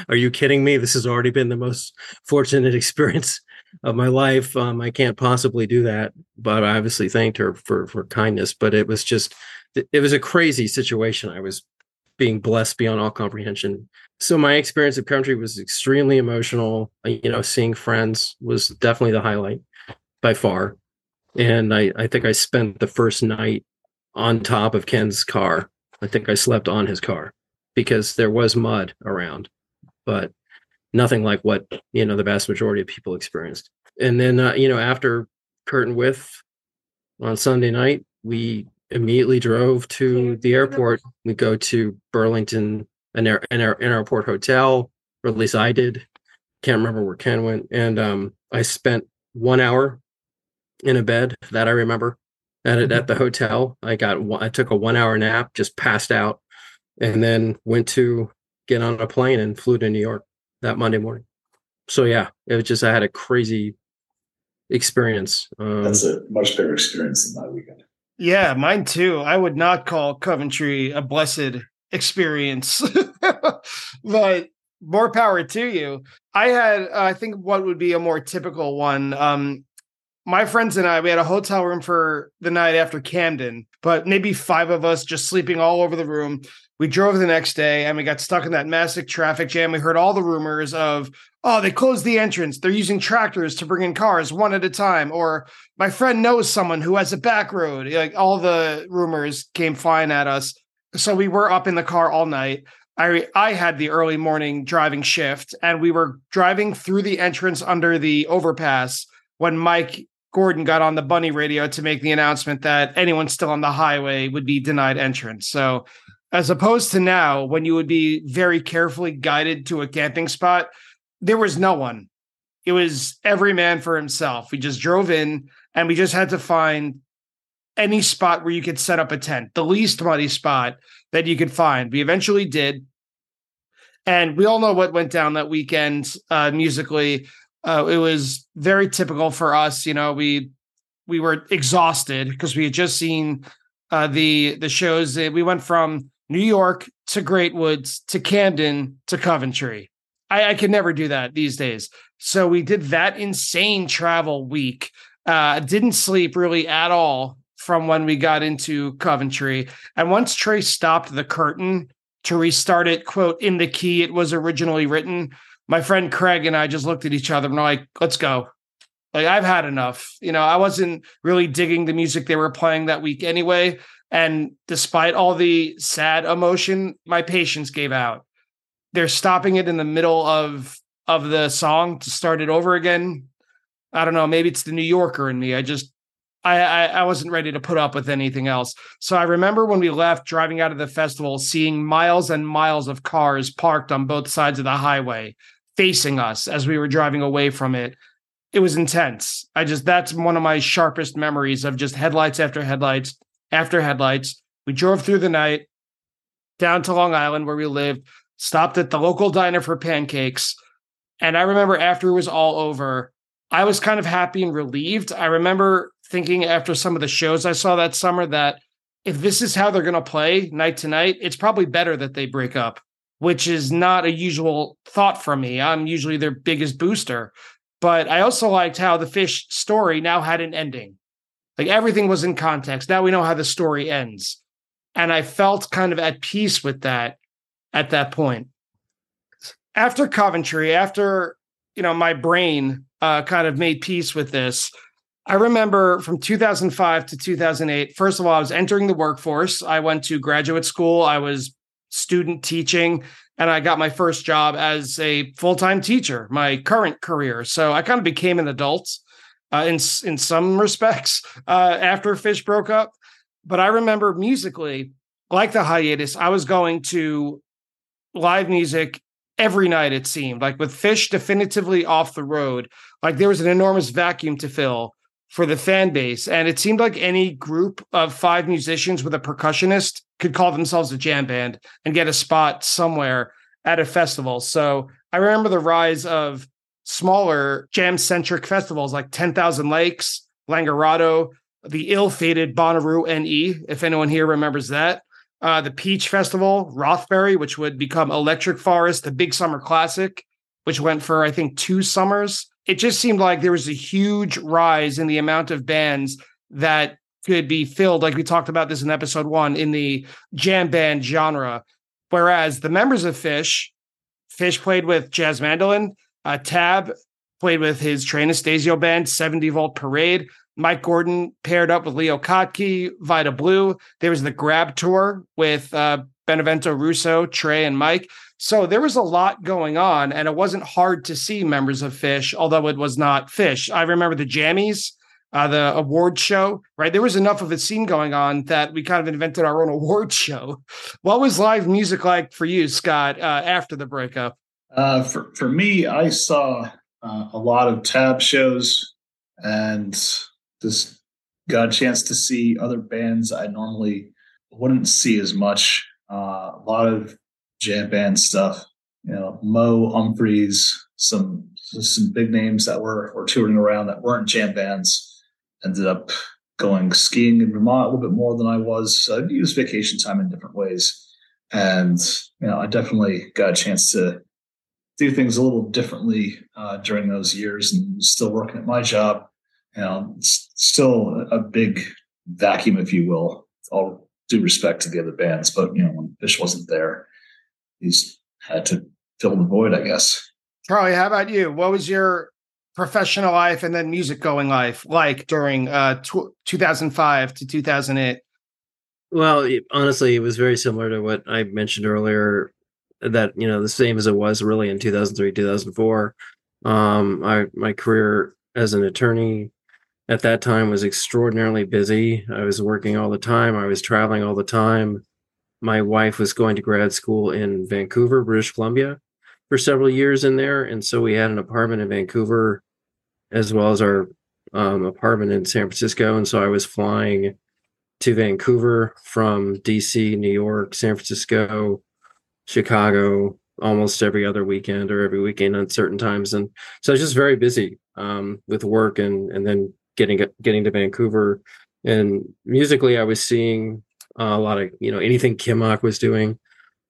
"Are you kidding me? This has already been the most fortunate [laughs] experience of my life. Um, I can't possibly do that." But I obviously thanked her for for kindness. But it was just, it was a crazy situation. I was being blessed beyond all comprehension. So my experience of Coventry was extremely emotional. You know, seeing friends was definitely the highlight by far. And I, I think I spent the first night on top of Ken's car. I think I slept on his car because there was mud around, but nothing like what, you know, the vast majority of people experienced. And then, uh, you know, after Curtain With on Sunday night, we immediately drove to the airport. We go to Burlington, an, air, an, air, an airport hotel, or at least I did. Can't remember where Ken went. And um, I spent one hour in a bed that I remember at it at the hotel. I got I took a one hour nap, just passed out, and then went to get on a plane and flew to New York that Monday morning. So yeah, it was just I had a crazy experience. Um, That's a much better experience than my weekend. Yeah, mine too. I would not call Coventry a blessed experience, [laughs] but more power to you. I had, uh, I think, what would be a more typical one. Um, my friends and I, we had a hotel room for the night after Camden, but maybe five of us just sleeping all over the room. We drove the next day and we got stuck in that massive traffic jam. We heard all the rumors of, oh, they closed the entrance. They're using tractors to bring in cars one at a time. Or my friend knows someone who has a back road. Like all the rumors came flying at us. So we were up in the car all night. I I had the early morning driving shift and we were driving through the entrance under the overpass when Mike Gordon got on the bunny radio to make the announcement that anyone still on the highway would be denied entrance. So as opposed to now when you would be very carefully guided to a camping spot, there was no one. It was every man for himself. We just drove in and we just had to find any spot where you could set up a tent, the least muddy spot that you could find. We eventually did. And we all know what went down that weekend uh, musically. Uh, it was very typical for us. You know, we we were exhausted because we had just seen uh, the the shows. We went from New York to Great Woods to Camden to Coventry. I, I could never do that these days. So we did that insane travel week. Uh, didn't sleep really at all from when we got into Coventry. And once Trey stopped the curtain to restart it, quote, in the key it was originally written, my friend Craig and I just looked at each other and were like, let's go. Like, I've had enough. You know, I wasn't really digging the music they were playing that week anyway. And despite all the sad emotion, my patience gave out. They're stopping it in the middle of of the song to start it over again. I don't know. Maybe it's the New Yorker in me. I just I, I, I wasn't ready to put up with anything else. So I remember when we left, driving out of the festival, seeing miles and miles of cars parked on both sides of the highway, facing us as we were driving away from it. It was intense. I just that's one of my sharpest memories of just headlights after headlights after headlights. We drove through the night down to Long Island where we lived, stopped at the local diner for pancakes. And I remember after it was all over, I was kind of happy and relieved. I remember thinking after some of the shows I saw that summer that if this is how they're going to play night to night, it's probably better that they break up, which is not a usual thought from me. I'm usually their biggest booster. But I also liked how the Phish story now had an ending. Like everything was in context. Now we know how the story ends. And I felt kind of at peace with that at that point. After Coventry, after, you know, my brain uh, kind of made peace with this, I remember from 2005 to 2008. First of all, I was entering the workforce. I went to graduate school. I was student teaching, and I got my first job as a full time teacher, my current career. So I kind of became an adult uh, in in some [laughs] respects uh, after Phish broke up. But I remember musically, like the hiatus, I was going to live music every night. It seemed like with Phish definitively off the road, like there was an enormous vacuum to fill for the fan base. And it seemed like any group of five musicians with a percussionist could call themselves a jam band and get a spot somewhere at a festival. So I remember the rise of smaller jam centric festivals like 10,000 Lakes, Langerado, the ill fated Bonnaroo NE, if anyone here remembers that. Uh, the Peach Festival, Rothbury, which would become Electric Forest, the Big Summer Classic, which went for, I think, two summers it just seemed like there was a huge rise in the amount of bands that could be filled, like we talked about this in episode one, in the jam band genre. Whereas the members of Phish, Fish played with jazz mandolin, uh, Tab played with his Trey Anastasio band, 70 Volt Parade. Mike Gordon paired up with Leo Kottke, Vida Blue. There was the Grab Tour with uh, Benevento Russo, Trey, and Mike. So there was a lot going on, and it wasn't hard to see members of Phish, although it was not Phish. I remember the Jammies, uh, the award show, right? There was enough of a scene going on that we kind of invented our own [laughs] award show. What was live music like for you, Scott, uh, after the breakup? Uh, for, for me, I saw uh, a lot of tab shows and just got a chance to see other bands I normally wouldn't see as much. Uh, a lot of jam band stuff. You know, Mo Umphreys, some some big names that were were touring around that weren't jam bands. Ended up going skiing in Vermont a little bit more than I was. So I used vacation time in different ways, and you know, I definitely got a chance to do things a little differently uh, during those years, and still working at my job. You know, still a big vacuum, if you will. All due respect to the other bands, but you know, when Phish wasn't there, he's had to fill the void, I guess. Charlie, how about you? What was your professional life and then music going life like during uh, t- 2005 to 2008? Well, honestly, it was very similar to what I mentioned earlier. That you know, the same as it was really in 2003, 2004. Um, I my career as an attorney at that time was extraordinarily busy. I was working all the time. I was traveling all the time my wife was going to grad school in Vancouver, British Columbia, for several years in there, and so we had an apartment in Vancouver, as well as our um, apartment in San Francisco, and so I was flying to Vancouver from DC, New York, San Francisco, Chicago, almost every other weekend or every weekend on certain times, and so I was just very busy um, with work and and then getting getting to Vancouver. And musically, I was seeing uh, a lot of you know anything Kimock was doing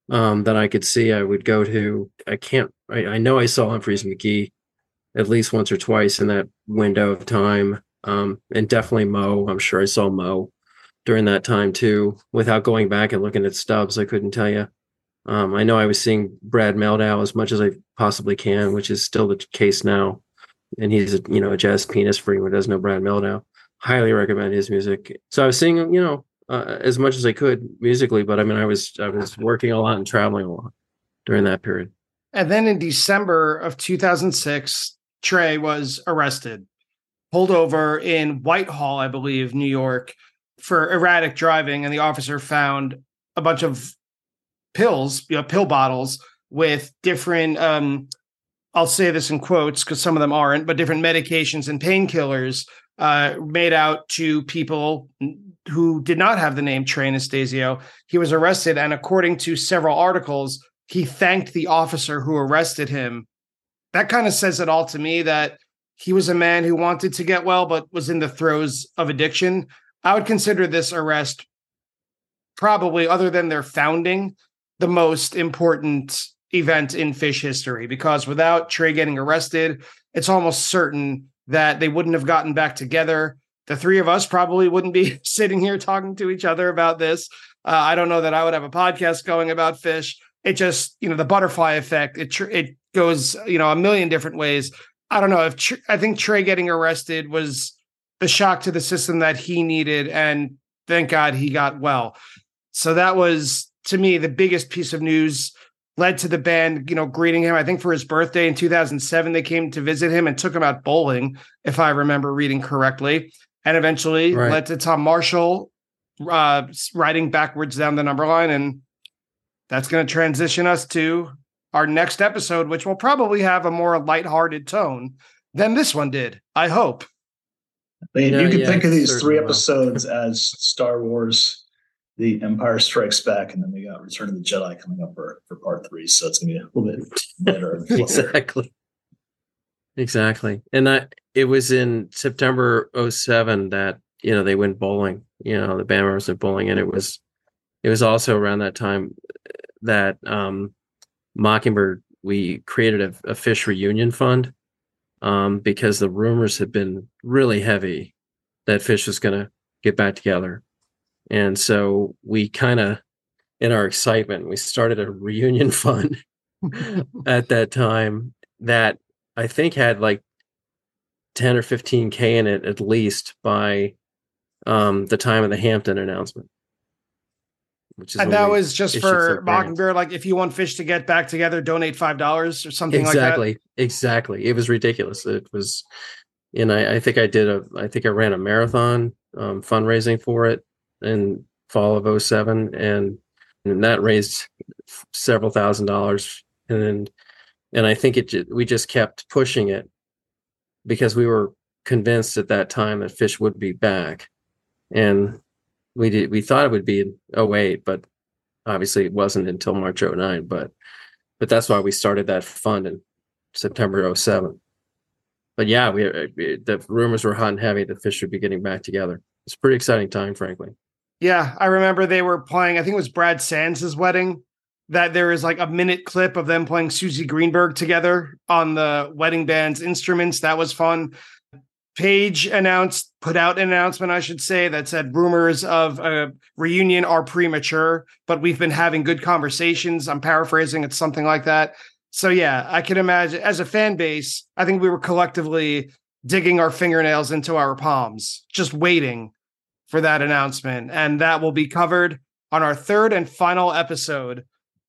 um, that I could see. I would go to. I can't. I, I know I saw Umphrey's McGee at least once or twice in that window of time, um, and definitely Mo. I'm sure I saw Mo during that time too. Without going back and looking at stubs, I couldn't tell you. Um, I know I was seeing Brad Mehldau as much as I possibly can, which is still the case now. And he's a, you know a jazz pianist for anyone who doesn't know Brad Mehldau. Highly recommend his music. So I was seeing you know uh, as much as I could musically, but I mean I was I was working a lot and traveling a lot during that period. And then in December of 2006, Trey was arrested, pulled over in Whitehall, I believe, New York, for erratic driving, and the officer found a bunch of pills, you know, pill bottles with different um I'll say this in quotes because some of them aren't, but different medications and painkillers uh, made out to people who did not have the name Trey Anastasio. He was arrested, and according to several articles, he thanked the officer who arrested him. That kind of says it all to me that he was a man who wanted to get well, but was in the throes of addiction. I would consider this arrest probably, other than their founding, the most important event in Phish history because without Trey getting arrested, it's almost certain that they wouldn't have gotten back together. The three of us probably wouldn't be [laughs] sitting here talking to each other about this. Uh, I don't know that I would have a podcast going about Phish. It just, you know, the butterfly effect. It it goes, you know, a million different ways. I don't know if I think Trey getting arrested was the shock to the system that he needed, and thank God he got well. So that was to me the biggest piece of news. Led to the band, you know, greeting him. I think for his birthday in 2007, they came to visit him and took him out bowling, if I remember reading correctly. And eventually right. led to Tom Marshall uh, riding backwards down the number line, and that's going to transition us to our next episode, which will probably have a more lighthearted tone than this one did. I hope. I mean, you can yeah, think of these three episodes as Star Wars, The Empire Strikes Back, and then we got Return of the Jedi coming up for, for part three. So it's gonna be a little bit better. exactly. Exactly. And that it was in September 07 that, you know, they went bowling. You know, the band members went bowling, and it was it was also around that time that um Mockingbird, we created a, a Phish reunion fund um, because the rumors had been really heavy that Phish was going to get back together. And so we kind of, in our excitement, we started a reunion [laughs] fund at that time that I think had like 10 or 15K in it at least by um, the time of the Hampton announcement which is and that was just for Mockingbird. Like, if you want Phish to get back together, donate five dollars or something exactly, like that. Exactly, Exactly. it was ridiculous. It was, and I, I think I did a, I think I ran a marathon um, fundraising for it in fall of 07 and and that raised several thousand dollars. And and I think it we just kept pushing it because we were convinced at that time that Phish would be back. And we did we thought it would be in 08 but obviously it wasn't until march 09 but but that's why we started that fund in september 07 but yeah we, uh, we the rumors were hot and heavy that Phish would be getting back together. It's a pretty exciting time frankly yeah i remember they were playing i think it was brad sands' wedding that there is like a minute clip of them playing Suzy Greenberg together on the wedding band's instruments. That was fun. Page announced, put out an announcement, I should say, that said rumors of a reunion are premature, but we've been having good conversations. I'm paraphrasing, it's something like that. So, yeah, I can imagine as a fan base, I think we were collectively digging our fingernails into our palms, just waiting for that announcement. And that will be covered on our third and final episode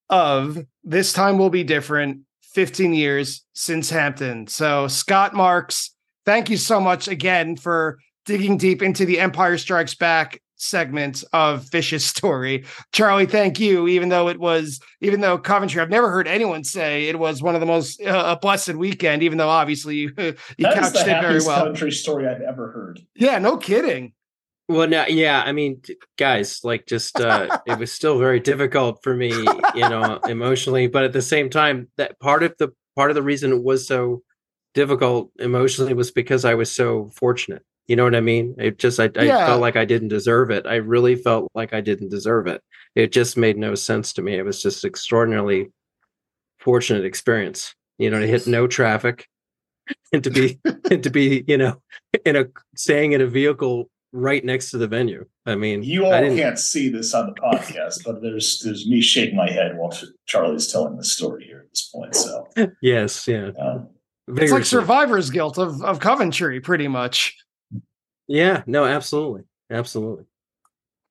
of This Time Will Be Different 15 years since Hampton. So, Scott Marks thank you so much again for digging deep into the Empire Strikes Back segment of Phish's story. Charlie, thank you. Even though it was, even though Coventry, I've never heard anyone say it was one of the most uh, blessed weekend. Even though obviously [laughs] you, you couched it very well. Coventry story I've ever heard. Yeah, no kidding. Well, now, yeah, I mean, guys, like, just uh, [laughs] it was still very difficult for me, you know, [laughs] emotionally. But at the same time, that part of the part of the reason it was so difficult emotionally was because I was so fortunate. You know what I mean? It just I, I Yeah. felt like I didn't deserve it. I really felt like I didn't deserve it. It just made no sense to me. It was just extraordinarily fortunate experience. You know, to hit no traffic [laughs] and to be and to be, you know, in a staying in a vehicle right next to the venue. I mean, You all didn't- can't see this on the podcast, but there's there's me shaking my head while Charlie's telling the story here at this point. So [laughs] Yes, yeah. um, It's like vigorously. survivor's guilt of, of Coventry, pretty much. Yeah, no, absolutely. Absolutely.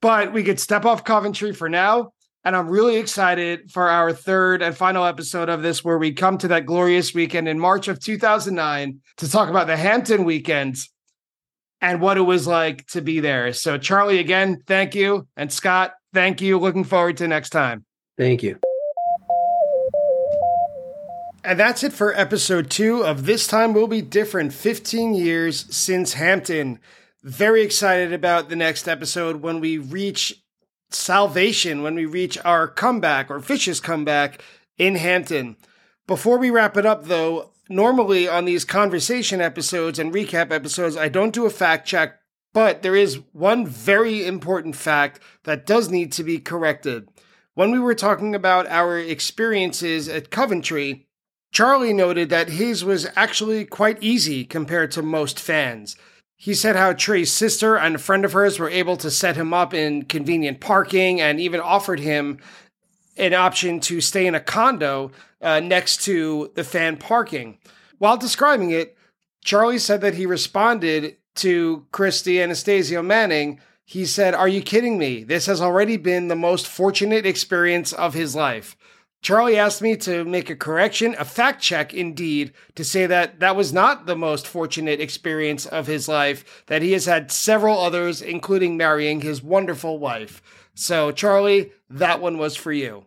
But we could step off Coventry for now. And I'm really excited for our third and final episode of this, where we come to that glorious weekend in March of 2009 to talk about the Hampton weekend and what it was like to be there. So, Charlie, again, thank you. And Scott, thank you. Looking forward to next time. Thank you. And that's it for episode two of This Time Will Be Different 15 years since Hampton. Very excited about the next episode when we reach salvation, when we reach our comeback or Phish's comeback in Hampton. Before we wrap it up, though, normally on these conversation episodes and recap episodes, I don't do a fact check, but there is one very important fact that does need to be corrected. When we were talking about our experiences at Coventry, Charlie noted that his was actually quite easy compared to most fans. He said how Trey's sister and a friend of hers were able to set him up in convenient parking and even offered him an option to stay in a condo uh, next to the fan parking. While describing it, Charlie said that he responded to Kristy Anastasio Manning. He said, Are you kidding me? This has already been the most fortunate experience of his life. Charlie asked me to make a correction, a fact check indeed, to say that that was not the most fortunate experience of his life, that he has had several others, including marrying his wonderful wife. So, Charlie, that one was for you.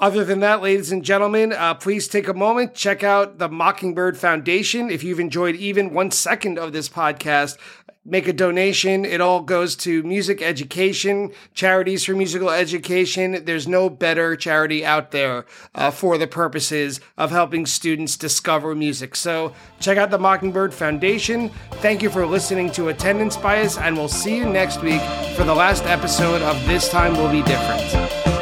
Other than that, ladies and gentlemen, uh, please take a moment, check out the Mockingbird Foundation. If you've enjoyed even one second of this podcast, make a donation. It all goes to music education, charities for musical education. There's no better charity out there uh, for the purposes of helping students discover music. So check out the Mockingbird Foundation. Thank you for listening to Attendance Bias, and we'll see you next week for the last episode of This Time Will Be Different.